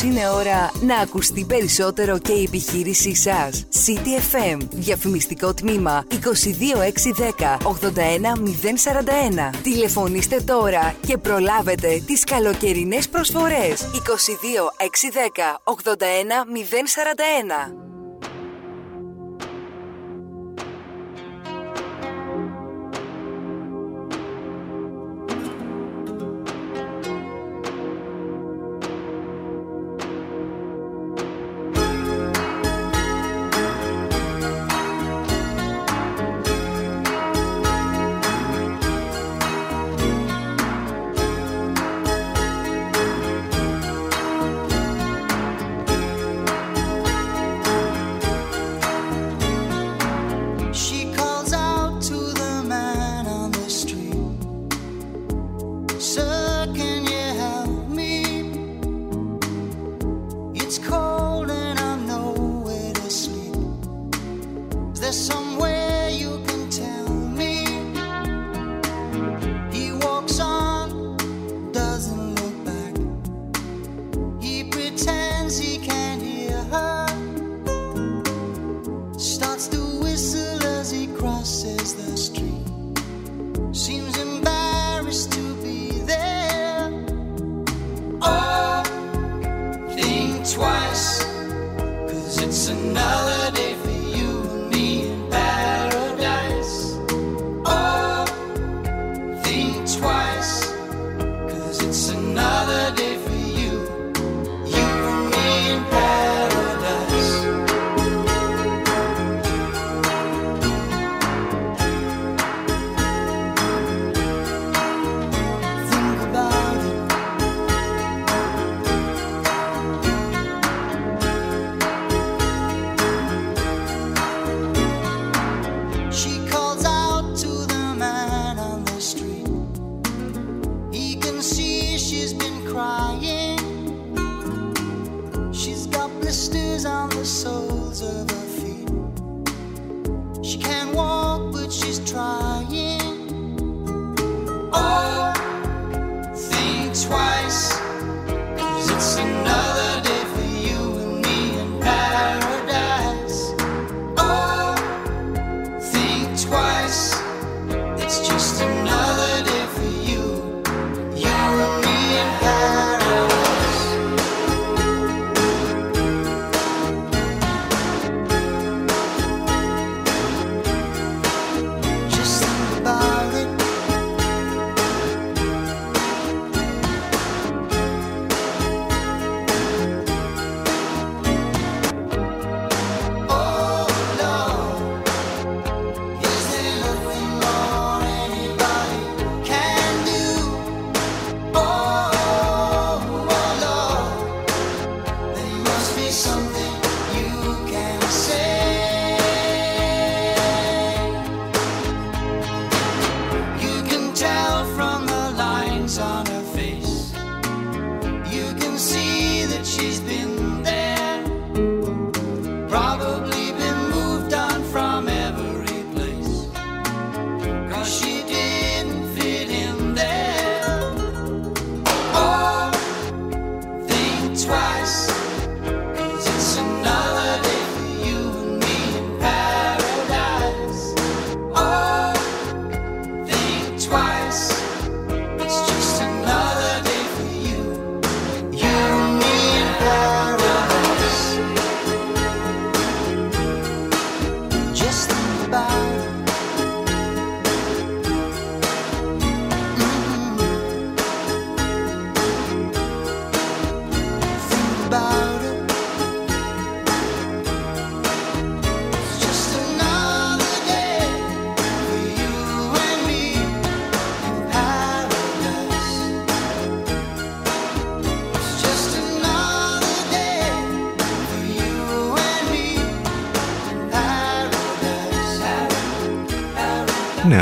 Speaker 5: Είναι ώρα να ακουστεί περισσότερο και η επιχείρησή σας. CTFM, διαφημιστικό τμήμα 22610 81041. Τηλεφωνήστε τώρα και προλάβετε τις καλοκαιρινές προσφορές 22610 81041.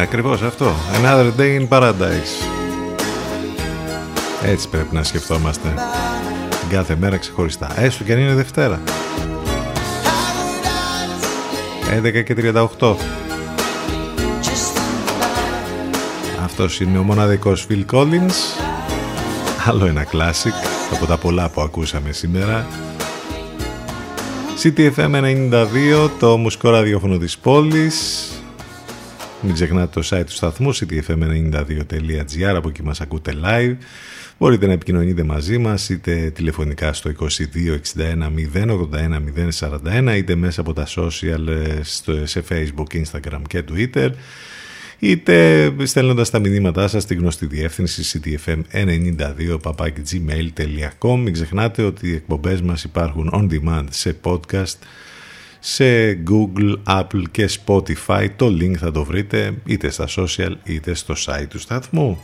Speaker 2: ακριβώς αυτό. Another day in paradise.
Speaker 9: Έτσι πρέπει να σκεφτόμαστε. Κάθε μέρα ξεχωριστά. Έστω και αν είναι Δευτέρα. 11 και 38. Αυτός είναι ο μοναδικός Phil Collins. Άλλο ένα classic από τα πολλά που ακούσαμε σήμερα. CTFM 92, το μουσικό ραδιόφωνο της πόλης. Μην ξεχνάτε το site του σταθμού ctfm92.gr από εκεί μας ακούτε live. Μπορείτε να επικοινωνείτε μαζί μας είτε τηλεφωνικά στο 2261 081 041 είτε μέσα από τα social ε, στο, σε facebook, instagram και twitter είτε στέλνοντας τα μηνύματά σας στη γνωστή διεύθυνση ctfm92 gmail.com Μην ξεχνάτε ότι οι εκπομπές μας υπάρχουν on demand σε podcast σε Google, Apple και Spotify. Το link θα το βρείτε είτε στα social είτε στο site του σταθμού.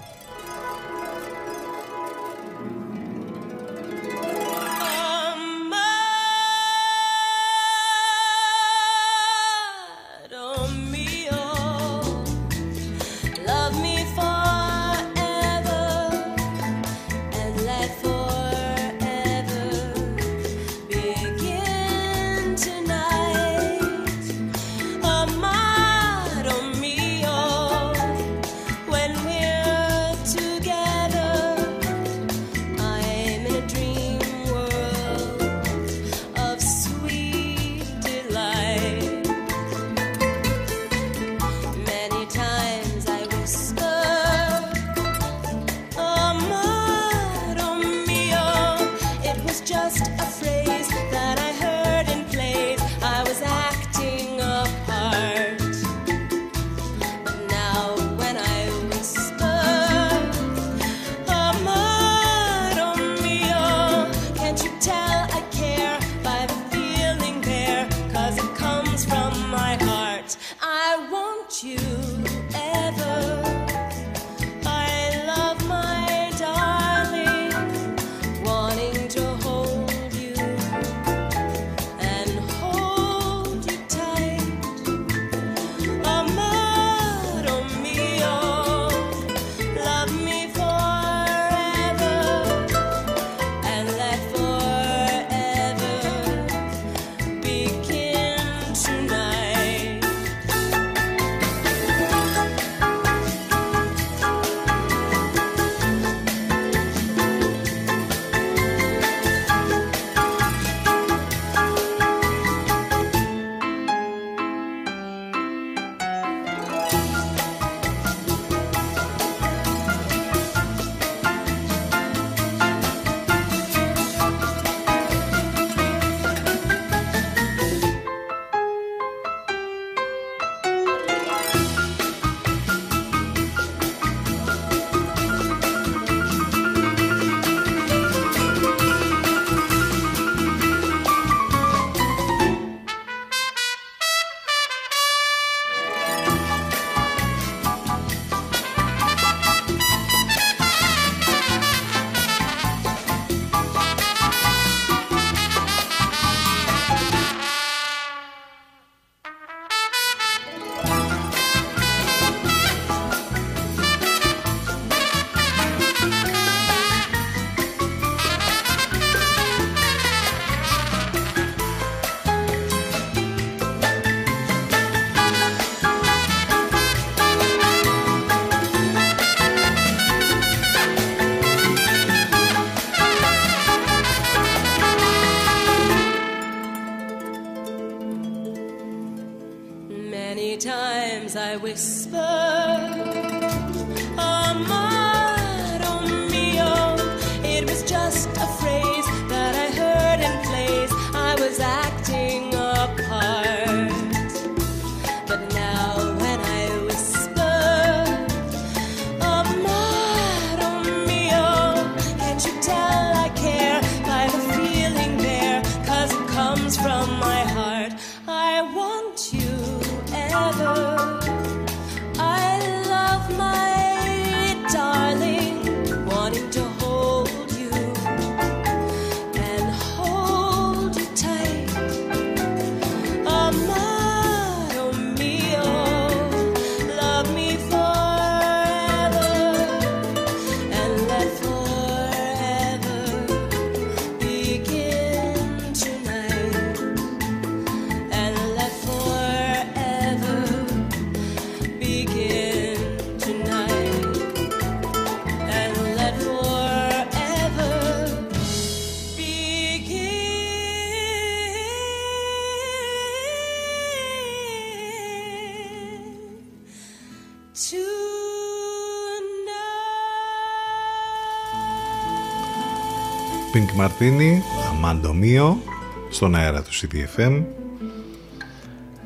Speaker 2: Pink Martini, Αμάντο Μίο, στον αέρα του CTFM.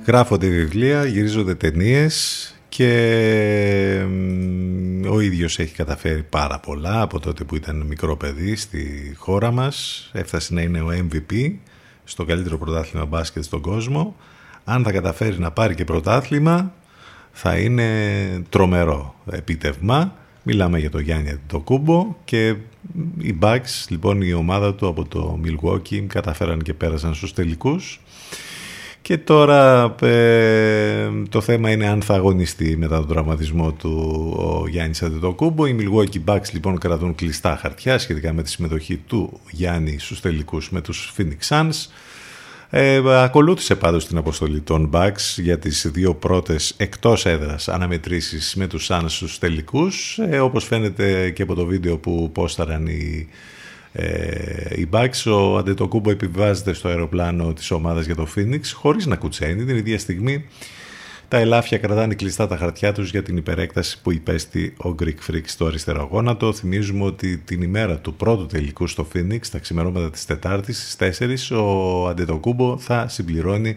Speaker 2: Γράφονται βιβλία, γυρίζονται ταινίες και ο ίδιος έχει καταφέρει πάρα πολλά από τότε που ήταν μικρό παιδί στη χώρα μας. Έφτασε να είναι ο MVP στο καλύτερο πρωτάθλημα μπάσκετ στον κόσμο. Αν θα καταφέρει να πάρει και πρωτάθλημα θα είναι τρομερό επίτευγμα. Μιλάμε για το Γιάννη το Κούμπο και οι Bucks, λοιπόν η ομάδα του από το Milwaukee καταφέραν και πέρασαν στους τελικούς και τώρα ε, το θέμα είναι αν θα αγωνιστεί μετά τον τραυματισμό του ο Γιάννης Αντετοκούμπο. Οι Milwaukee Bucks λοιπόν κρατούν κλειστά χαρτιά σχετικά με τη συμμετοχή του Γιάννη στους τελικούς με τους Phoenix Suns. Ε, ακολούθησε πάντως την αποστολή των Bucks για τις δύο πρώτες εκτός έδρας αναμετρήσεις με τους Suns στους τελικούς. Ε, όπως φαίνεται και από το βίντεο που πόσταραν οι ε, η Bucks, ο Αντετοκούμπο επιβάζεται στο αεροπλάνο της ομάδας για το Phoenix χωρίς να κουτσένει. Την ίδια στιγμή τα ελάφια κρατάνε κλειστά τα χαρτιά τους για την υπερέκταση που υπέστη ο Greek Freak στο αριστερό γόνατο. Θυμίζουμε ότι την ημέρα του πρώτου τελικού στο Phoenix, τα ξημερώματα της Τετάρτης στις 4, ο Αντετοκούμπο θα συμπληρώνει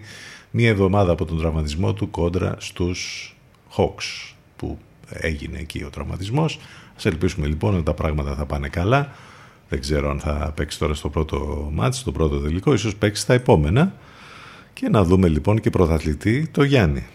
Speaker 2: μία εβδομάδα από τον τραυματισμό του κόντρα στους Hawks που έγινε εκεί ο τραυματισμός. Ας ελπίσουμε λοιπόν ότι τα πράγματα θα πάνε καλά. Δεν ξέρω αν θα παίξει τώρα στο πρώτο μάτς, στο πρώτο τελικό, ίσως παίξει στα επόμενα. Και να δούμε λοιπόν και πρωταθλητή το Γιάννη.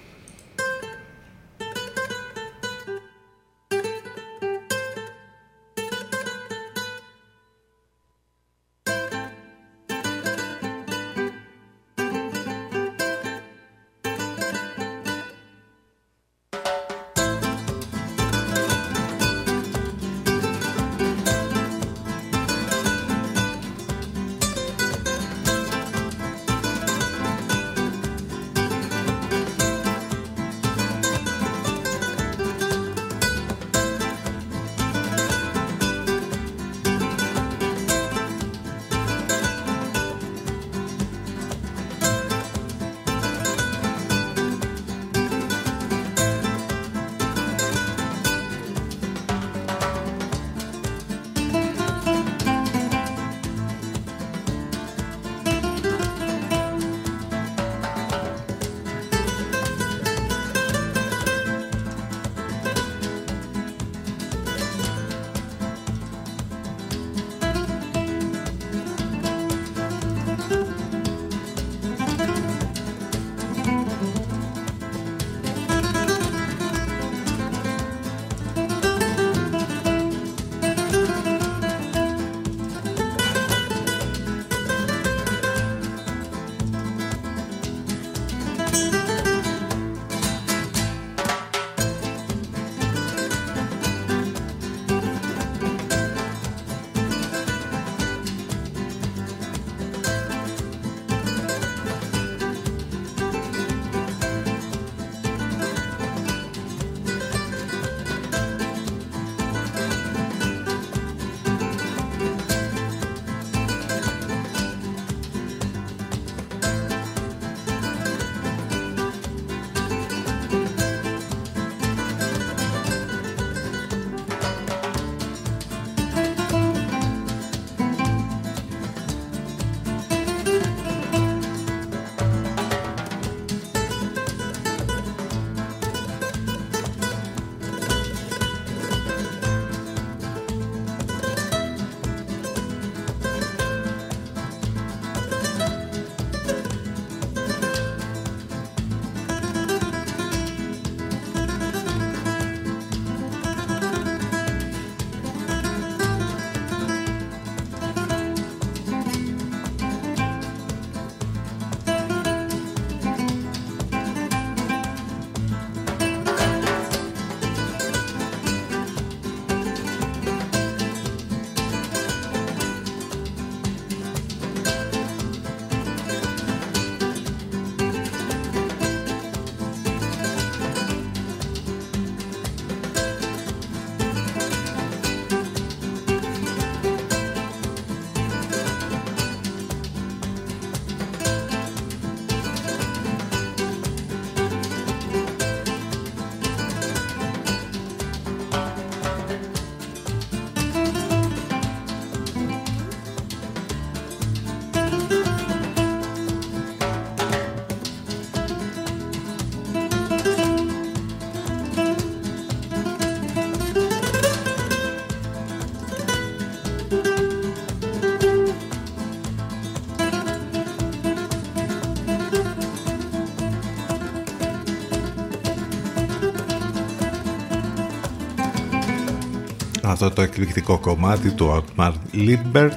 Speaker 10: Αυτό το εκπληκτικό κομμάτι του Outmar Lidbert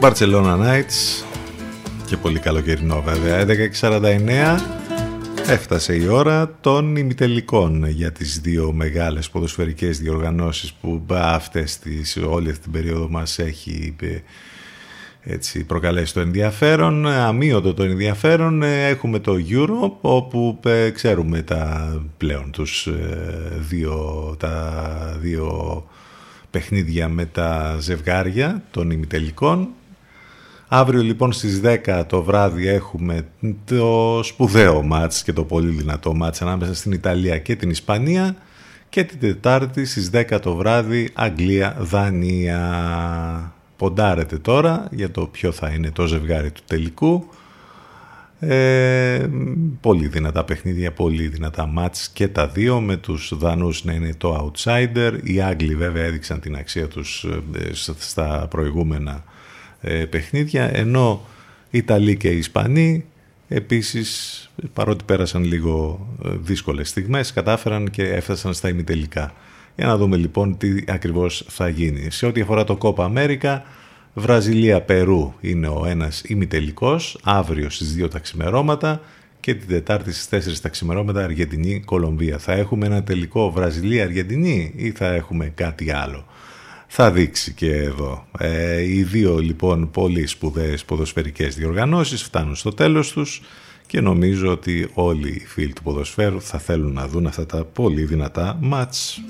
Speaker 10: Barcelona Nights. Και πολύ καλοκαιρινό βέβαια. 11.49 έφτασε η ώρα των ημιτελικών για τις δύο μεγάλες ποδοσφαιρικές διοργανώσεις που αυτές τις, όλη αυτή την περίοδο μας έχει ε, έτσι, προκαλέσει το ενδιαφέρον, αμύωτο το ενδιαφέρον. Έχουμε το Euro, όπου ε, ξέρουμε τα πλέον τους ε, δύο, τα δύο παιχνίδια με τα ζευγάρια των ημιτελικών. Αύριο λοιπόν στις 10 το βράδυ έχουμε το σπουδαίο μάτς και το πολύ δυνατό μάτς ανάμεσα στην Ιταλία και την Ισπανία και την Τετάρτη στις 10 το βράδυ Αγγλία-Δανία. Ποντάρετε τώρα για το ποιο θα είναι το ζευγάρι του τελικού. Ε, πολύ δυνατά παιχνίδια, πολύ δυνατά μάτς και τα δύο με τους Δανούς να είναι το outsider. Οι Άγγλοι βέβαια έδειξαν την αξία τους ε, στα προηγούμενα ε, παιχνίδια ενώ οι Ιταλοί και οι Ισπανοί επίσης παρότι πέρασαν λίγο ε, δύσκολες στιγμές κατάφεραν και έφτασαν στα ημιτελικά. Για να δούμε λοιπόν τι ακριβώς θα γίνει. Σε ό,τι αφορά το Κόπα Αμέρικα, Βραζιλία-Περού είναι ο ένας ημιτελικός, αύριο στις 2 τα ξημερώματα και την Τετάρτη στις 4 τα ξημερώματα Αργεντινή-Κολομβία. Θα έχουμε ένα τελικό Βραζιλία-Αργεντινή ή θα έχουμε κάτι άλλο; Θα δείξει και εδώ. Ε, οι δύο λοιπόν πολύ σπουδαίες ποδοσφαιρικές διοργανώσεις φτάνουν στο τέλος τους και νομίζω ότι όλοι οι φίλοι του ποδοσφαίρου θα θέλουν να δουν αυτά τα πολύ δυνατά μάτς.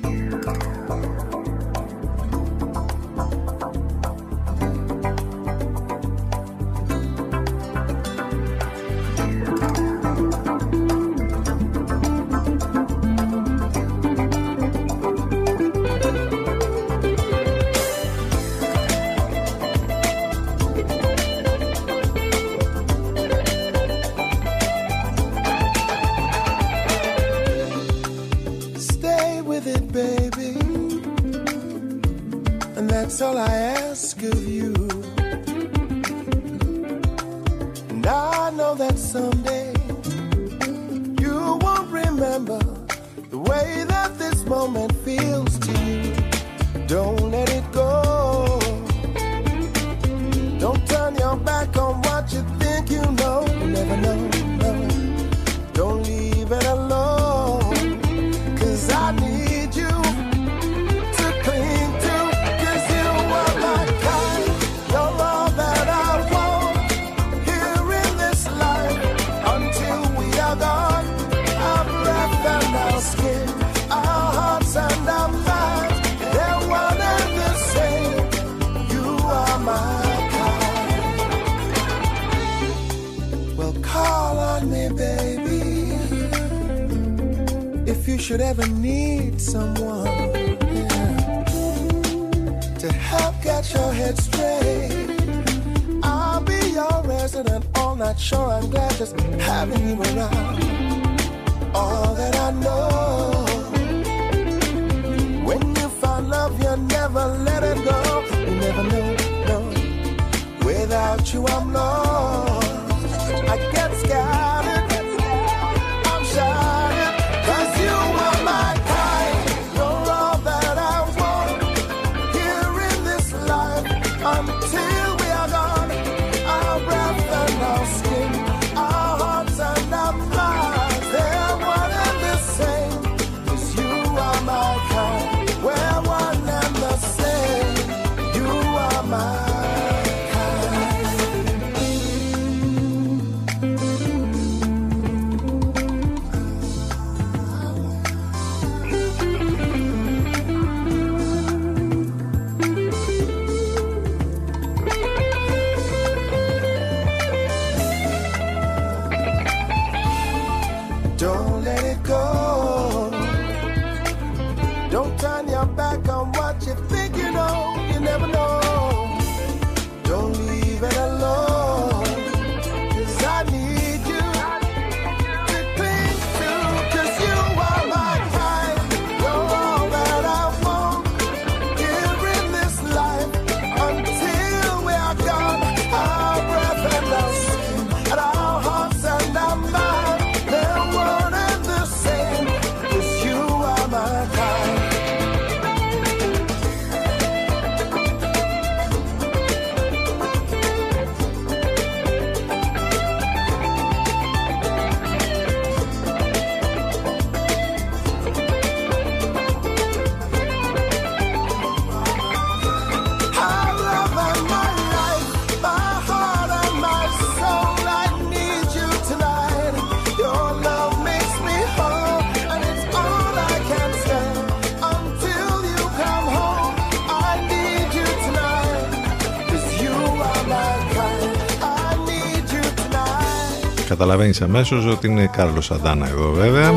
Speaker 2: Καταλαβαίνεις αμέσως ότι είναι Κάρλος Σαντάνα εδώ βέβαια.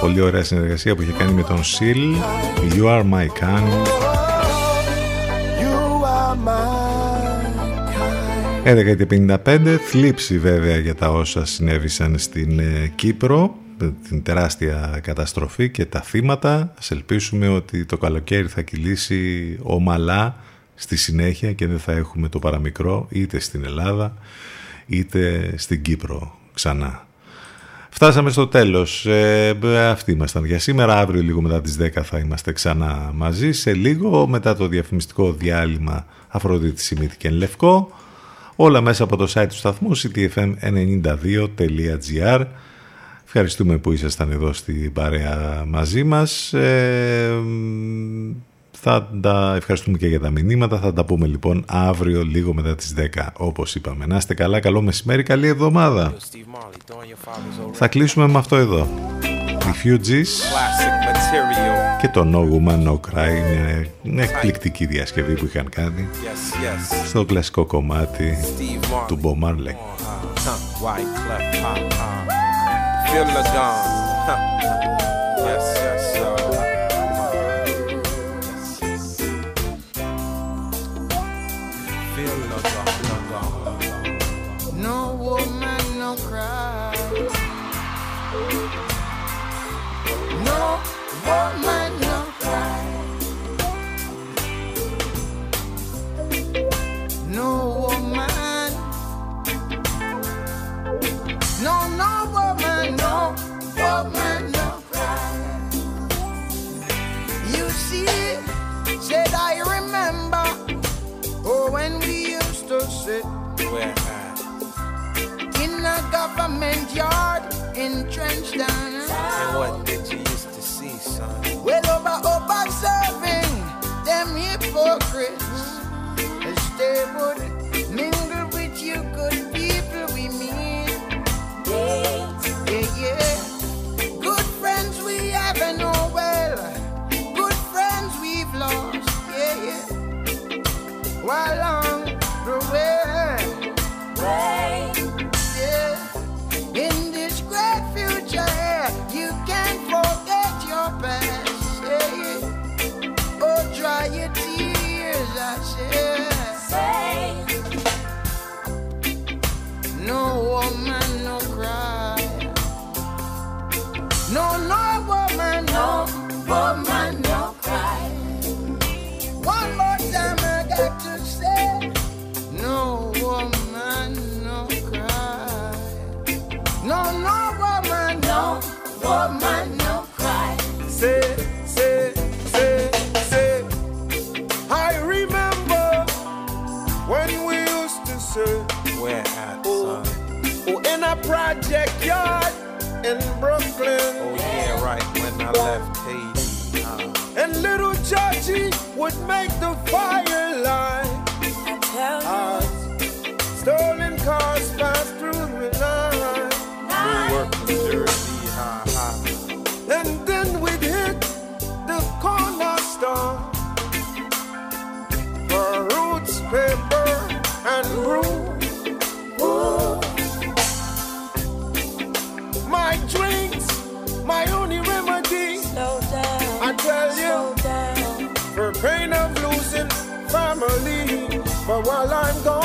Speaker 2: Πολύ ωραία συνεργασία που είχε κάνει με τον Σιλ. You are my kind.
Speaker 10: You are my
Speaker 2: 11.55 θλίψη βέβαια για τα όσα συνέβησαν στην ε, Κύπρο την τεράστια καταστροφή και τα θύματα ας ελπίσουμε ότι το καλοκαίρι θα κυλήσει ομαλά στη συνέχεια και δεν θα έχουμε το παραμικρό είτε στην Ελλάδα είτε στην Κύπρο ξανά Φτάσαμε στο τέλος. Ε, αυτοί ήμασταν για σήμερα. Αύριο λίγο μετά τις 10 θα είμαστε ξανά μαζί. Σε λίγο μετά το διαφημιστικό διάλειμμα Αφροδίτη Σιμίτη και Λευκό. Όλα μέσα από το site του σταθμού ctfm92.gr Ευχαριστούμε που ήσασταν εδώ στην παρέα μαζί μας. Ε, θα τα ευχαριστούμε και για τα μηνύματα. Θα τα πούμε λοιπόν αύριο λίγο μετά τις 10 όπως είπαμε. Να είστε καλά, καλό μεσημέρι, καλή εβδομάδα. Θα κλείσουμε με αυτό εδώ. Οι Fugees και το No Woman No Cry είναι μια εκπληκτική διασκευή που είχαν κάνει στο κλασικό κομμάτι του Bob Marley.
Speaker 11: Feel the gone. Huh. Yes,
Speaker 12: government yard in Trenchtown.
Speaker 11: And what did
Speaker 12: hypocrites. And
Speaker 13: stay with would make the fire line. As stolen cars pass through the line.
Speaker 11: Newark, New Jersey. Ha, ha.
Speaker 13: And then we'd hit the corner store for roots, paper, and brew. While I'm gone,